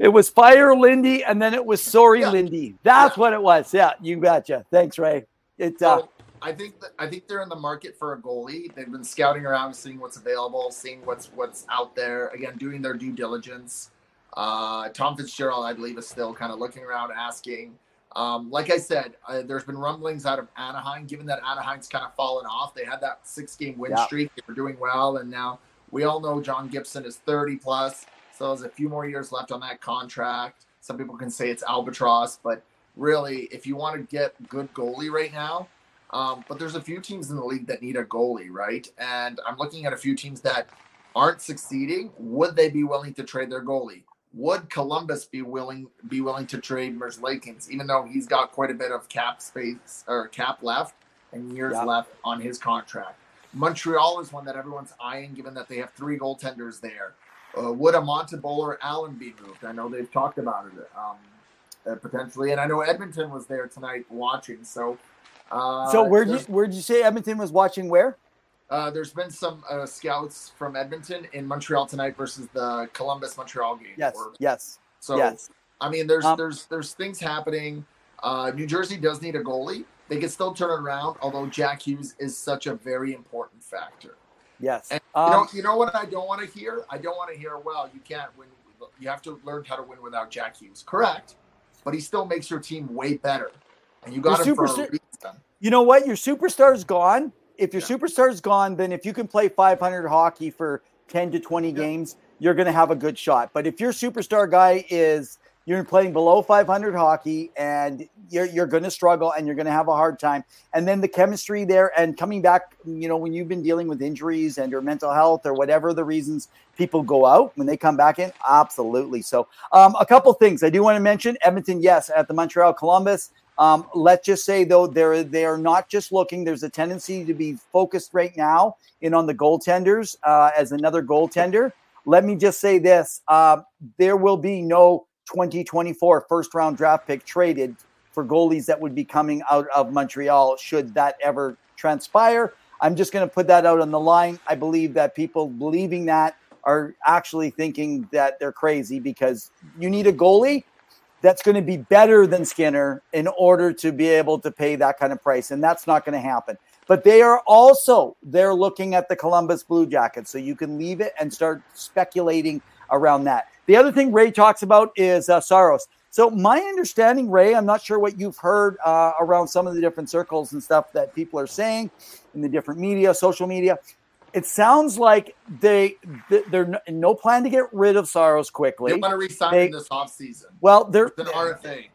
It was fire Lindy, and then it was sorry Yeah. Lindy. That's Yeah. what it was. Yeah, you gotcha. Thanks, Ray. It uh, So I think that, I think they're in the market for a goalie. They've been scouting around, seeing what's available, seeing what's what's out there. Again, doing their due diligence. Uh, Tom Fitzgerald, I believe, is still kind of looking around, asking. Um, like I said, uh, there's been rumblings out of Anaheim. Given that Anaheim's kind of fallen off, they had that six-game win Yeah. streak. They were doing well, and now we all know John Gibson is 30 plus, so there's a few more years left on that contract. Some people can say it's albatross, but really, if you want to get good goalie right now, um, but there's a few teams in the league that need a goalie, right? And I'm looking at a few teams that aren't succeeding. Would they be willing to trade their goalie? Would Columbus be willing be willing to trade Merzlikins, even though he's got quite a bit of cap space or cap left and years Yeah. left on his contract? Montreal is one that everyone's eyeing, given that they have three goaltenders there. Uh, would a Montembeault or Allen be moved? I know they've talked about it um, uh, potentially, and I know Edmonton was there tonight watching. So, uh, so where did you where'd you say Edmonton was watching where? uh, there's been some uh, scouts from Edmonton in Montreal tonight versus the Columbus Montreal game. Yes, Or- yes, so yes. I mean, there's Um, there's there's things happening. Uh, New Jersey does need a goalie. They can still turn it around, although Jack Hughes is such a very important factor. Yes. And you Um, know, you know what I don't want to hear? I don't want to hear. Well, you can't win. You have to learn how to win without Jack Hughes. Correct, but he still makes your team way better, and you got him for a reason. you know what? Your superstar's gone. If your Yeah. superstar's gone, then if you can play 500 hockey for 10 to 20 games, you're going to have a good shot. But if your superstar guy is you're playing below 500 hockey and you're, you're going to struggle and you're going to have a hard time and then the chemistry there and coming back you know when you've been dealing with injuries and your mental health or whatever the reasons people go out when they come back in absolutely so um, a couple things i do want to mention edmonton yes at the montreal columbus um, let's just say though they're they are not just looking. There's a tendency to be focused right now in on the goaltenders uh, as another goaltender. Let me just say this: um, there will be no 2024 first round draft pick traded for goalies that would be coming out of Montreal should that ever transpire. I'm just going to put that out on the line. I believe that people believing that are actually thinking that they're crazy because you need a goalie that's going to be better than Skinner in order to be able to pay that kind of price. And that's not going to happen. But they are also they're looking at the Columbus Blue Jackets. So you can leave it and start speculating around that. The other thing Ray talks about is uh, Saros. So my understanding, Ray, I'm not sure what you've heard uh, around some of the different circles and stuff that people are saying in the different media, social media. It sounds like they they're no plan to get rid of Saros quickly. They want to resign They- this offseason. Well, they're an RFA.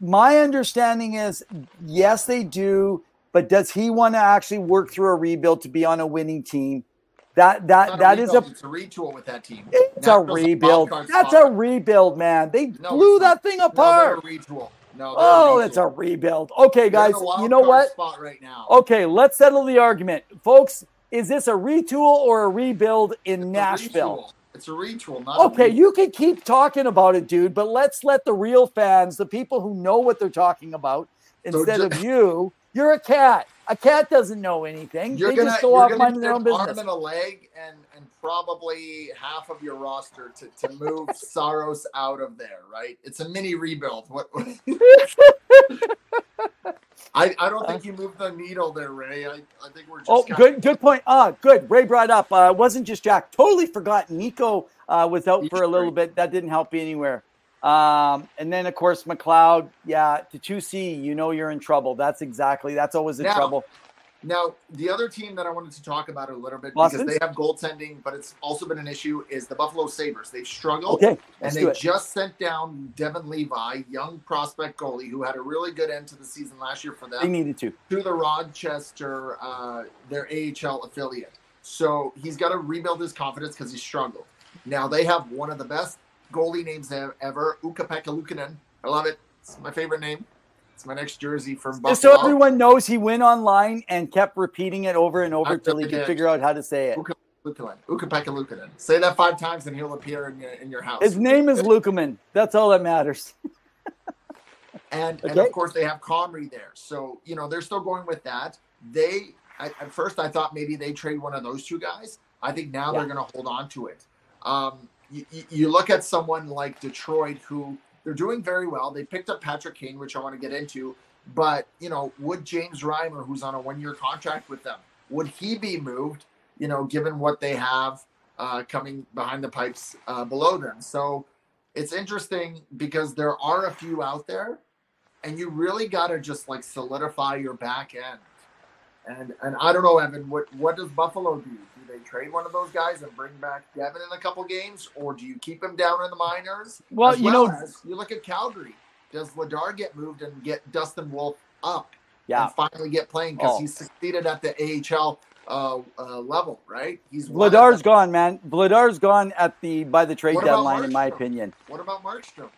my understanding is yes, they do, but does he want to actually work through a rebuild to be on a winning team? That It's that that is a it's a retool with that team. it's a rebuild. That's spot. a rebuild, man. They No, blew that thing apart. a retool. No, oh, a that's a rebuild. Okay, guys, you know what? Right now. Okay, let's settle the argument, folks. Is this a retool or a rebuild in It's Nashville? retool. It's a retool, not a Okay, retool. you can keep talking about it, dude, but let's let the real fans, the people who know what they're talking about, So instead ju- of you, you're a cat. A cat doesn't know anything. You're they gonna just go off minding their own an arm business. and a leg and and probably half of your roster to, to move (laughs) Saros out of there, right? It's a mini rebuild. What? (laughs) I, I don't think you moved the needle there, Ray. I, I think we're just Oh, kinda- good, good point. Ah, good. Ray brought up. Uh, wasn't just Jack. Totally forgot. Nico uh, was out for a little bit. That didn't help you anywhere. Um, and then of course McLeod. Yeah, to two C, you know you're in trouble. That's exactly. That's always in Now, trouble. Now, the other team that I wanted to talk about a little bit Boston? because they have goaltending, but it's also been an issue is the Buffalo Sabres. They've struggled. Okay, and they just sent down Devon Levi, young prospect goalie who had a really good end to the season last year for them. They needed to. to the Rochester, uh, their AHL affiliate. So he's got to rebuild his confidence because he struggled. Now they have one of the best goalie names ever, Ukko-Pekka Luukkonen. I love it. It's my favorite name. It's my next jersey from Just so everyone knows, he went online and kept repeating it over and over until he could figure out how to say it. Ukko-Pekka Luukkonen. Say that five times and he'll appear in your, in your house. His name is Lukeman. That's all that matters. (laughs) And, and of course they have Comrie there. So, you know, they're still going with that. They at, at first I thought maybe they trade one of those two guys. I think now Yeah. they're going to hold on to it. Um, you, you- look at someone like Detroit who they're doing very well. They picked up Patrick Kane, which I want to get into. But, you know, would James Reimer, who's on a one year contract with them, would he be moved, you know, given what they have uh, coming behind the pipes uh, below them? So it's interesting because there are a few out there and you really got to just like solidify your back end. And and I don't know, Evan, what what does Buffalo do? Do they trade one of those guys and bring back Devin in a couple games, or do you keep him down in the minors? Well, As you know, as you look at Calgary. Does Vladar get moved and get Dustin Wolf up yeah. and finally get playing because Oh. he's succeeded at the AHL uh, uh, level, right? He's won at Vladar's the- gone, man. Vladar's gone at the by the trade What about deadline, in my opinion. What about Markstrom?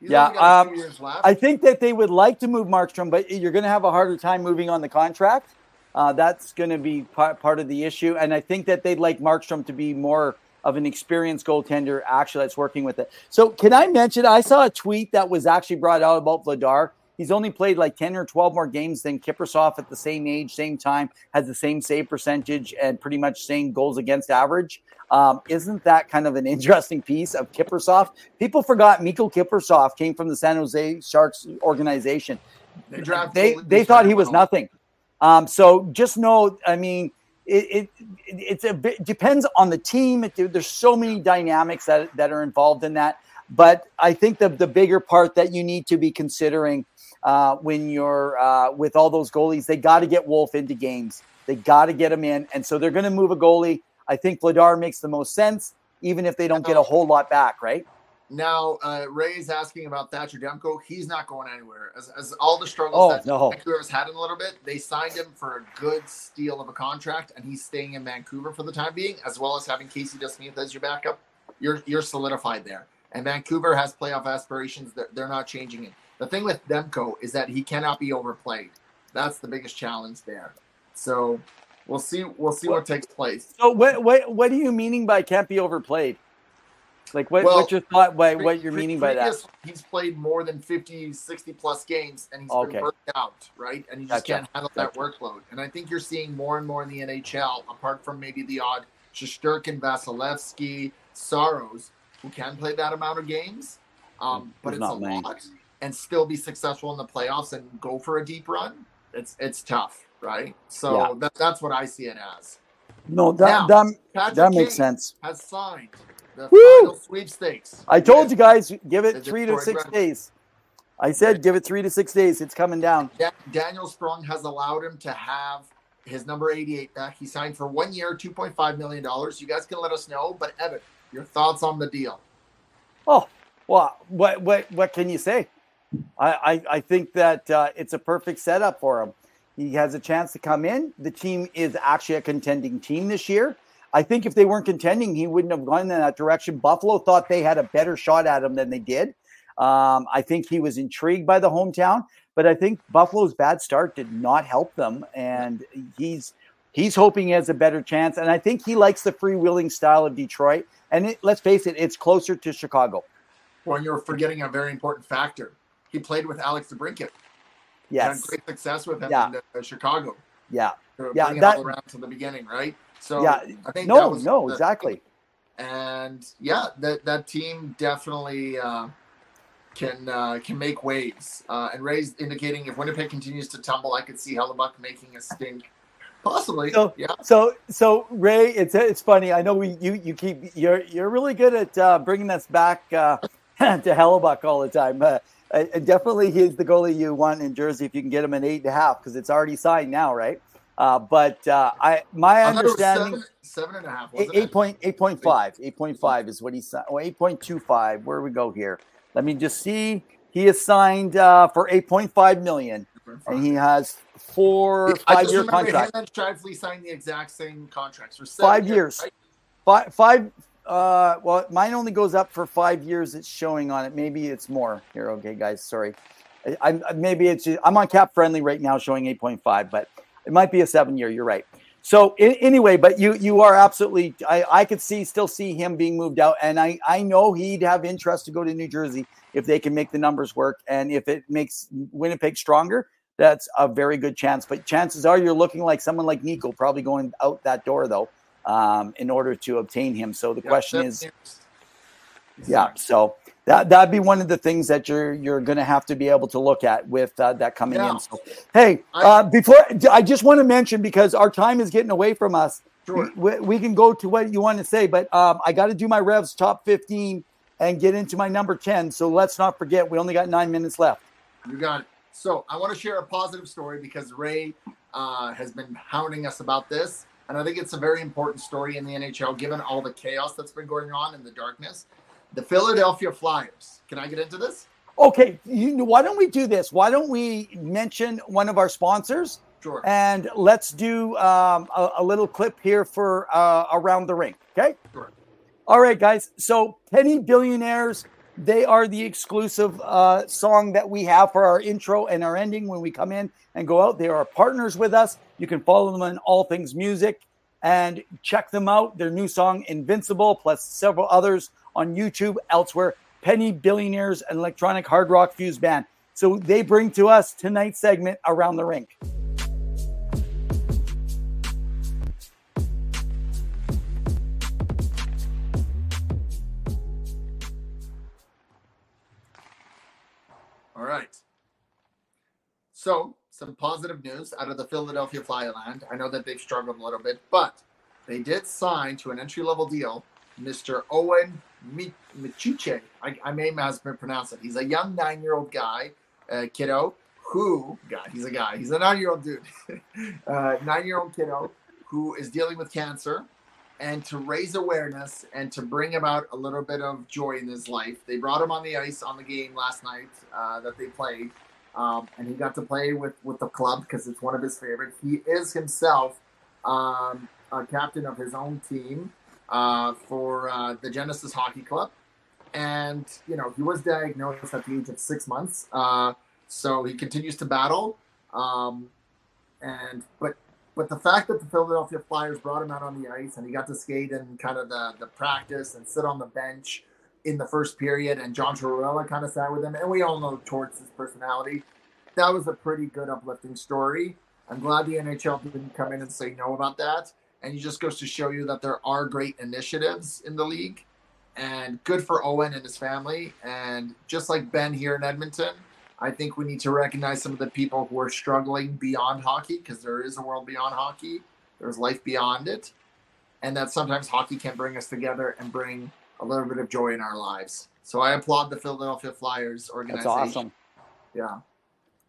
He's Yeah, only got a um, few years left. I think that they would like to move Markstrom, but you're going to have a harder time moving on the contract. Uh, that's going to be part, part of the issue. And I think that they'd like Markstrom to be more of an experienced goaltender, actually, that's working with it. So, can I mention? I saw a tweet that was actually brought out about Vladar. He's only played like 10 or 12 more games than Kiprusoff at the same age, same time, has the same save percentage, and pretty much same goals against average. Um, isn't that kind of an interesting piece of Kiprusoff? People forgot Mikko Kiprusoff came from the San Jose Sharks organization. they They they thought he was nothing. Um, so just know, I mean, it, it it's a bit depends on the team. It, there's so many dynamics that that are involved in that. But I think the the bigger part that you need to be considering uh, when you're uh, with all those goalies, they got to get Wolf into games. They got to get him in, and so they're going to move a goalie. I think Vladar makes the most sense, even if they don't get a whole lot back, right? Now, uh, Ray is asking about Thatcher Demko. He's not going anywhere. As, as all the struggles Oh, that no. Vancouver has had in a little bit, they signed him for a good steal of a contract, and he's staying in Vancouver for the time being, as well as having Casey DeSmith as your backup. You're you're solidified there. And Vancouver has playoff aspirations. They're, they're not changing it. The thing with Demko is that he cannot be overplayed. That's the biggest challenge there. So we'll see. We'll see what takes place. So what what what are you meaning by can't be overplayed? Like what, Well, what's your thought Pre- what you're pre- meaning by that? He's played more than 50, 60 plus games and he's Okay. been burnt out, right? And he just Gotcha. can't handle that workload. And I think you're seeing more and more in the NHL, apart from maybe the odd Shesterkin, Vasilevskiy, Saros, who can play that amount of games. Um, but He's it's a lot and still be successful in the playoffs and go for a deep run. It's it's tough, right? So Yeah. that, that's what I see it as. No, that Now, that, that makes Kane sense. Has signed the Woo! final sweepstakes. I told you guys, give it three to six days. I said give it three to six days. It's coming down. Da- Daniel Sprong has allowed him to have his number 88 back. He signed for one year, $2.5 million. You guys can let us know. But Evan, your thoughts on the deal? Oh, well, what what what can you say? I I, I think that uh, it's a perfect setup for him. He has a chance to come in. The team is actually a contending team this year. I think if they weren't contending, he wouldn't have gone in that direction. Buffalo thought they had a better shot at him than they did. Um, I think he was intrigued by the hometown, but I think Buffalo's bad start did not help them, and he's he's hoping he has a better chance. And I think he likes the freewheeling style of Detroit. And it, let's face it, it's closer to Chicago. Well, you're forgetting a very important factor. He played with Alex DeBrincat. Yes. great success with him Yeah. in uh, Chicago. Yeah. Yeah, that- all around to the beginning, right? So yeah. I think that No, was no, the- exactly. and yeah, that that team definitely uh, can uh, can make waves. Uh, and Ray's indicating if Winnipeg continues to tumble, I could see Hellebuyck making a stink, possibly. So- yeah, So, so Ray, it's it's funny. I know we you you keep you're you're really good at uh, bringing us back uh, (laughs) to Hellebuyck all the time. Uh, uh, definitely, he's the goalie you want in Jersey if you can get him an eight and a half because it's already signed now, right? Uh, but uh, I my I it was understanding. seven, seven and a half. Eight, eight point eight point five. Eight point five is what he signed. Well, eight point two five. Where do we go here? Let me just see. He is signed uh, for eight point five million, and he has four five year remember contract. and Scheifele signed the exact same contracts for seven Five years. right? Five five. Uh, well, mine only goes up for five years. It's showing on it. Maybe it's more here. Okay, guys, sorry. I, I maybe it's I'm on cap friendly right now, showing eight point five, but it might be a seven year. You're right. So anyway, but you you are absolutely. I I could see still see him being moved out, and I I know he'd have interest to go to New Jersey if they can make the numbers work, and if it makes Winnipeg stronger. That's a very good chance, but chances are you're looking like someone like Nico probably going out that door though, um, in order to obtain him. So the Yeah, question is, yeah. So that that'd be one of the things that you're you're going to have to be able to look at with uh, that coming Yeah. in. So, hey, I- uh, before I just want to mention because our time is getting away from us. Sure. We, we can go to what you want to say, but um, I got to do my Revs top fifteen and get into my number ten. So let's not forget we only got nine minutes left. You got it. So I want to share a positive story because Ray uh, has been hounding us about this, and I think it's a very important story in the NHL given all the chaos that's been going on in the darkness. The Philadelphia Flyers. Can I get into this? Okay, you, know, why don't we do this? Why don't we mention one of our sponsors? Sure. and let's do um, a, a little clip here for uh, around the ring. Okay. Sure. All right, guys. So Penny Billionaires, they are the exclusive uh, song that we have for our intro and our ending when we come in and go out. They are partners with us. You can follow them on all things music and check them out. Their new song Invincible, plus several others on YouTube, elsewhere. Penny Billionaires, an electronic hard rock fuse band. So they bring to us tonight's segment around the rink. All right. So, some positive news out of the Philadelphia Flyland. I know that they've struggled a little bit, but they did sign to an entry level deal Mr. Owen Mi- Michiche. I, I may mispronounce it. He's a young nine year old guy, uh, kiddo, who, God, he's a guy. He's a nine year old dude, (laughs) uh, nine year old kiddo who is dealing with cancer. And to raise awareness and to bring about a little bit of joy in his life, they brought him on the ice on the game last night uh, that they played. Um, and he got to play with, with the club because it's one of his favorites. He is himself um, a captain of his own team uh, for uh, the Genesis Hockey Club. And, you know, he was diagnosed at the age of six months. Uh, so he continues to battle. Um, and, but, but the fact that the Philadelphia Flyers brought him out on the ice and he got to skate in kind of the, the practice and sit on the bench in the first period, and John Tortorella kind of sat with him, and we all know Torts' personality. That was a pretty good uplifting story. I'm glad the NHL didn't come in and say no about that. And it just goes to show you that there are great initiatives in the league, and good for Owen and his family. And just like Ben here in Edmonton, I think we need to recognize some of the people who are struggling beyond hockey because there is a world beyond hockey. There's life beyond it, and that sometimes hockey can bring us together and bring a little bit of joy in our lives. So I applaud the Philadelphia Flyers organization. That's awesome. Yeah,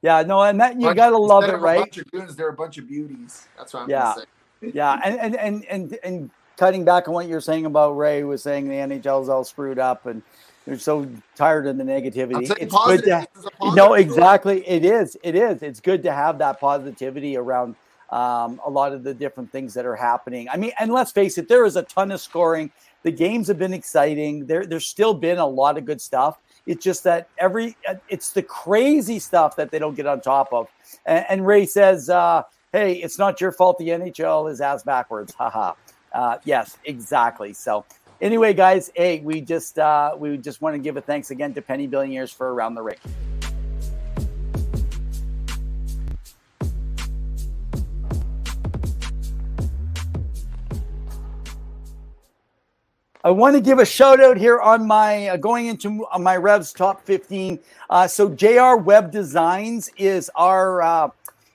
Yeah, no, and that you But gotta love it, of A right? bunch of goons, they're a bunch of beauties. That's what I'm Yeah. gonna say. Yeah, and and and and and cutting back on what you're saying about Ray was saying the NHL's all screwed up and they're so tired of the negativity. It's positive. good to This is a positive no, exactly. It is. It is. It's good to have that positivity around um, a lot of the different things that are happening. I mean, and let's face it, there is a ton of scoring. The games have been exciting. There, there's still been a lot of good stuff. It's just that every, it's the crazy stuff that they don't get on top of. And, and Ray says, uh, hey, it's not your fault the NHL is ass backwards. Haha. Uh, yes, exactly. So anyway, guys, hey, we just uh, we just want to give a thanks again to Penny Billionaires for around the ring. I want to give a shout out here on my uh, going into uh, my Revs top 15. Uh, so JR Web Designs is our uh,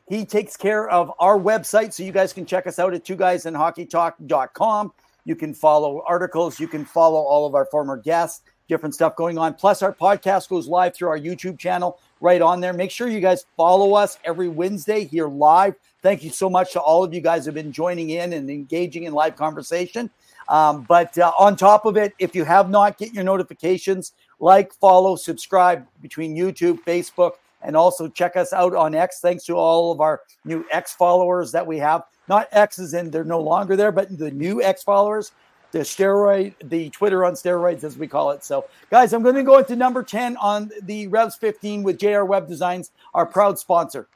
he takes care of our website, so you guys can check us out at two guys in hockeytalk.com. You can follow articles, you can follow all of our former guests, different stuff going on. Plus, our podcast goes live through our YouTube channel right on there. Make sure you guys follow us every Wednesday here live. Thank you so much to all of you guys who have been joining in and engaging in live conversation. Um, but uh, on top of it, if you have not, get your notifications, like, follow, subscribe between YouTube, Facebook, and also check us out on X. Thanks to all of our new X followers that we have. Not X's in, they're no longer there, but the new X followers, the steroid, the Twitter on steroids, as we call it. So, guys, I'm going to go into number 10 on the Revs 15 with JR Web Designs, our proud sponsor.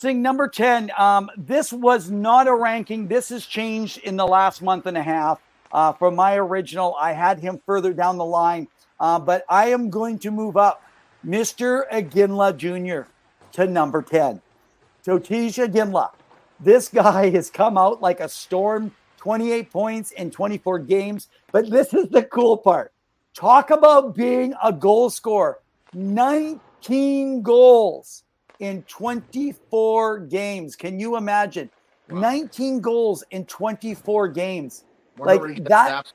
Thing number 10. Um, this was not a ranking. This has changed in the last month and a half. Uh, from my original, I had him further down the line, uh, but I am going to move up Mr. Iginla Jr. to number 10. So Tij Iginla, this guy has come out like a storm, 28 points in 24 games. But this is the cool part. Talk about being a goal scorer. 19 goals in 24 games. Can you imagine? Wow. 19 goals in 24 games. Wonder like that.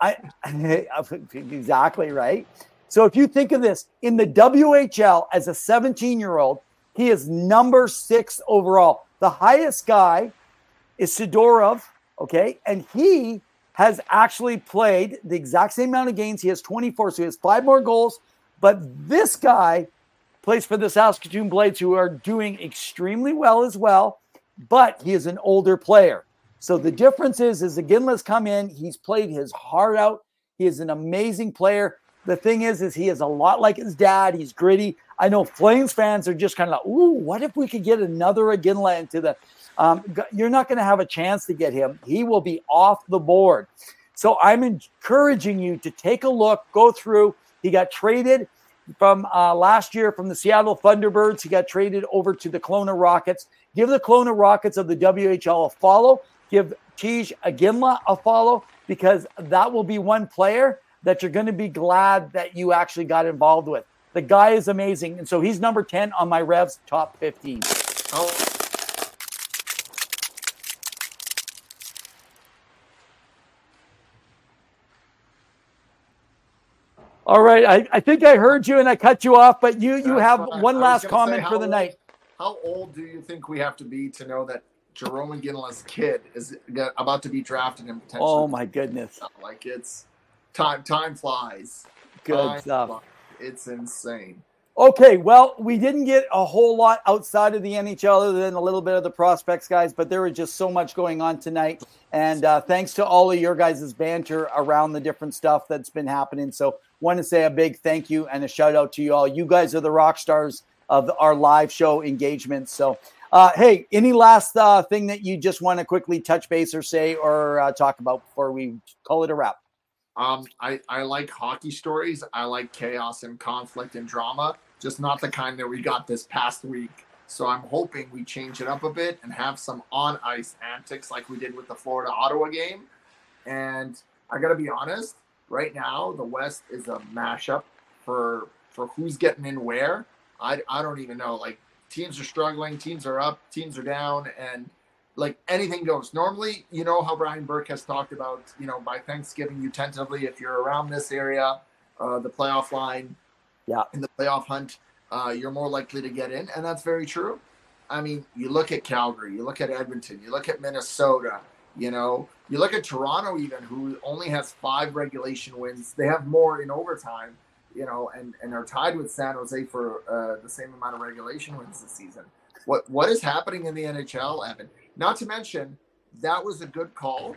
I (laughs) exactly right. So if you think of this in the WHL as a 17 year old, he is number six overall. The highest guy is Sidorov, okay, and he has actually played the exact same amount of games. He has 24, so he has five more goals. But this guy plays for the Saskatoon Blades, who are doing extremely well as well. But he is an older player. So the difference is, is Iginla's come in. He's played his heart out. He is an amazing player. The thing is, is he is a lot like his dad. He's gritty. I know Flames fans are just kind of like, ooh, what if we could get another Iginla into the? Um, you're not going to have a chance to get him. He will be off the board. So I'm encouraging you to take a look, go through. He got traded from uh, last year from the Seattle Thunderbirds. He got traded over to the Kelowna Rockets. Give the Kelowna Rockets of the WHL a follow. Give Tij Iginla a follow because that will be one player that you're going to be glad that you actually got involved with. The guy is amazing. And so he's number 10 on my Revs top 15. Oh. All right, I, I think I heard you and I cut you off, but you you That's have one last comment for the old, night. How old do you think we have to be to know that Jarome Iginla's kid is about to be drafted and potentially? Oh my goodness! Like it's time time flies. Good time stuff. Flies. It's insane. Okay, well, we didn't get a whole lot outside of the NHL other than a little bit of the prospects, guys, but there was just so much going on tonight. And uh, thanks to all of your guys' banter around the different stuff that's been happening. So, want to say a big thank you and a shout out to you all. You guys are the rock stars of our live show engagement. So, uh, hey, any last uh, thing that you just want to quickly touch base or say or uh, talk about before we call it a wrap? Um, I, I like hockey stories. I like chaos and conflict and drama, just not the kind that we got this past week. So I'm hoping we change it up a bit and have some on ice antics like we did with the Florida Ottawa game. And I got to be honest, right now the West is a mashup for for who's getting in where. I, I don't even know. Like teams are struggling, teams are up, teams are down, and like anything goes. Normally, you know how Brian Burke has talked about, you know, by Thanksgiving, you tentatively, if you're around this area, uh, the playoff line, yeah, in the playoff hunt, uh, you're more likely to get in, and that's very true. I mean, you look at Calgary, you look at Edmonton, you look at Minnesota, you know, you look at Toronto, even who only has five regulation wins. They have more in overtime, you know, and and are tied with San Jose for uh, the same amount of regulation wins this season. What what is happening in the NHL, Evan? Not to mention, that was a good call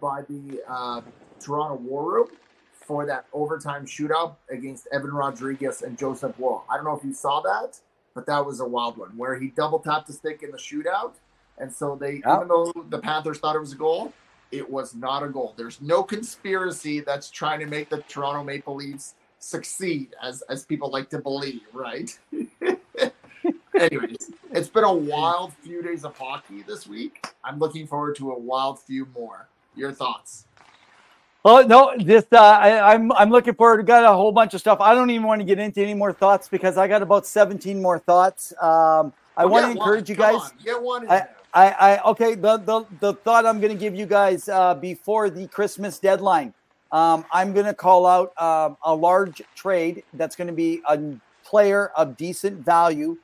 by the uh, Toronto War Room for that overtime shootout against Evan Rodrigues and Joseph Woll. I don't know if you saw that, but that was a wild one where he double tapped the stick in the shootout. And so they, yep. even though the Panthers thought it was a goal, it was not a goal. There's no conspiracy that's trying to make the Toronto Maple Leafs succeed, as as people like to believe, right? (laughs) Anyways, it's been a wild few days of hockey this week. I'm looking forward to a wild few more. Your thoughts? Oh no, this uh, I, I'm I'm looking forward. To got a whole bunch of stuff. I don't even want to get into any more thoughts because I got about 17 more thoughts. Um, I Well, want to one. encourage you Come guys. on, Get one in I, there. I, I okay. The, the the thought I'm going to give you guys uh, before the Christmas deadline. Um, I'm going to call out um, a large trade that's going to be a player of decent value,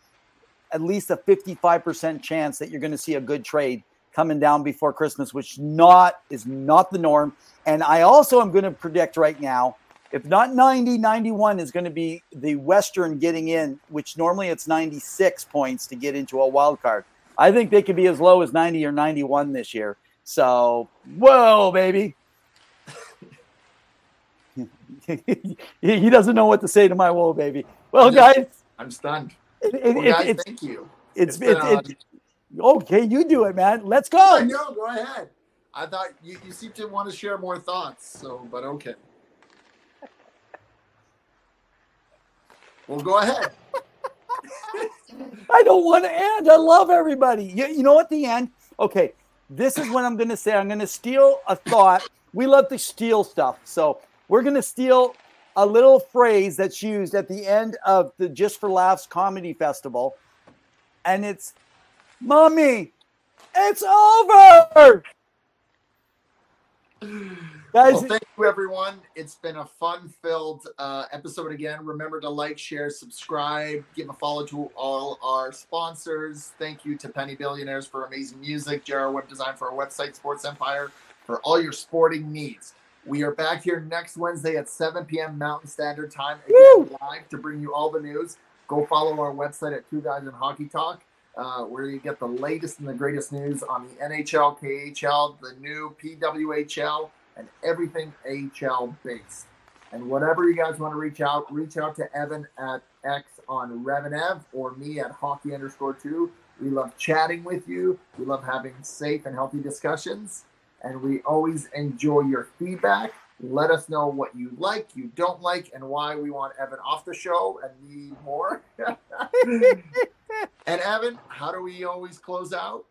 at least a 55% chance that you're going to see a good trade coming down before Christmas, which not is not the norm. And I also am going to predict right now, if not 90, 91 is going to be the Western getting in, which normally it's 96 points to get into a wild card. I think they could be as low as 90 or 91 this year. So, whoa, baby. (laughs) he doesn't know what to say to my whoa, baby. Well, guys, I'm stunned. it, it, Well, guys, it's, thank you. it's, it's, uh, okay. You do it, man. Let's go. I go. know. Go ahead. I thought you, you seem to want to share more thoughts. So, but okay. Well, go ahead. (laughs) I don't want to end. I love everybody. You, you know what? The end. Okay, this is what I'm going to say. I'm going to steal a thought. We love to steal stuff, so we're going to steal a little phrase that's used at the end of the Just for Laughs comedy festival, and it's, "Mommy, it's over." (sighs) (laughs) Well, thank you, everyone. It's been a fun-filled uh, episode again. Remember to like, share, subscribe, give a follow to all our sponsors. Thank you to Penny Billionaires for amazing music, JR Web Design for our website, Sports Empire for all your sporting needs. We are back here next Wednesday at 7 p.m. Mountain Standard Time, again live to bring you all the news. Go follow our website at Two Guys and Hockey Talk, uh, where you get the latest and the greatest news on the NHL, KHL, the new PWHL, and everything HL based. And whatever you guys want to reach out, reach out to Evan at X on Revenev or me at hockey underscore two. We love chatting with you. We love having safe and healthy discussions. And we always enjoy your feedback. Let us know what you like, you don't like, and why we want Evan off the show and need more. (laughs) and Evan, how do we always close out?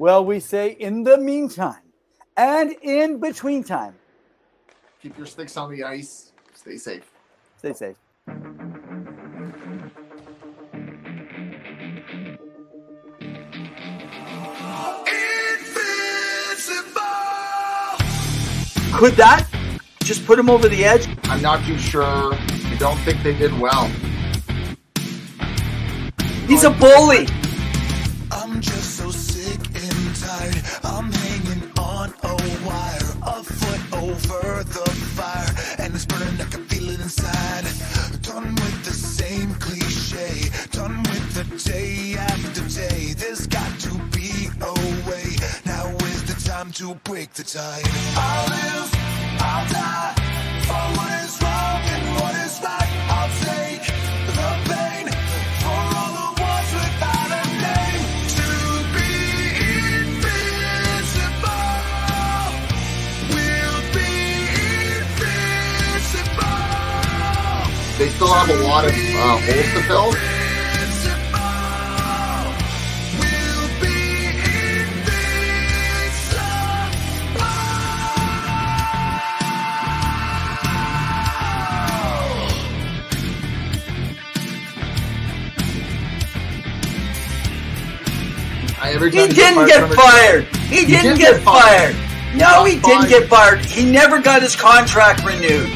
well, we say in the meantime and in between time, Keep your sticks on the ice. Stay safe. stay safe. Could that just put him over the edge? I'm not too sure. I don't think they did well. He's a bully. To break the tide. I'll live, I'll die for what is wrong and what is right. I'll take the pain for all the ones without a name to be. We'll be. They still have a lot of uh, holes to fill. I, every He time didn't get fired. He didn't did get get fired. fired. No, he didn't get fired. He never got his contract renewed.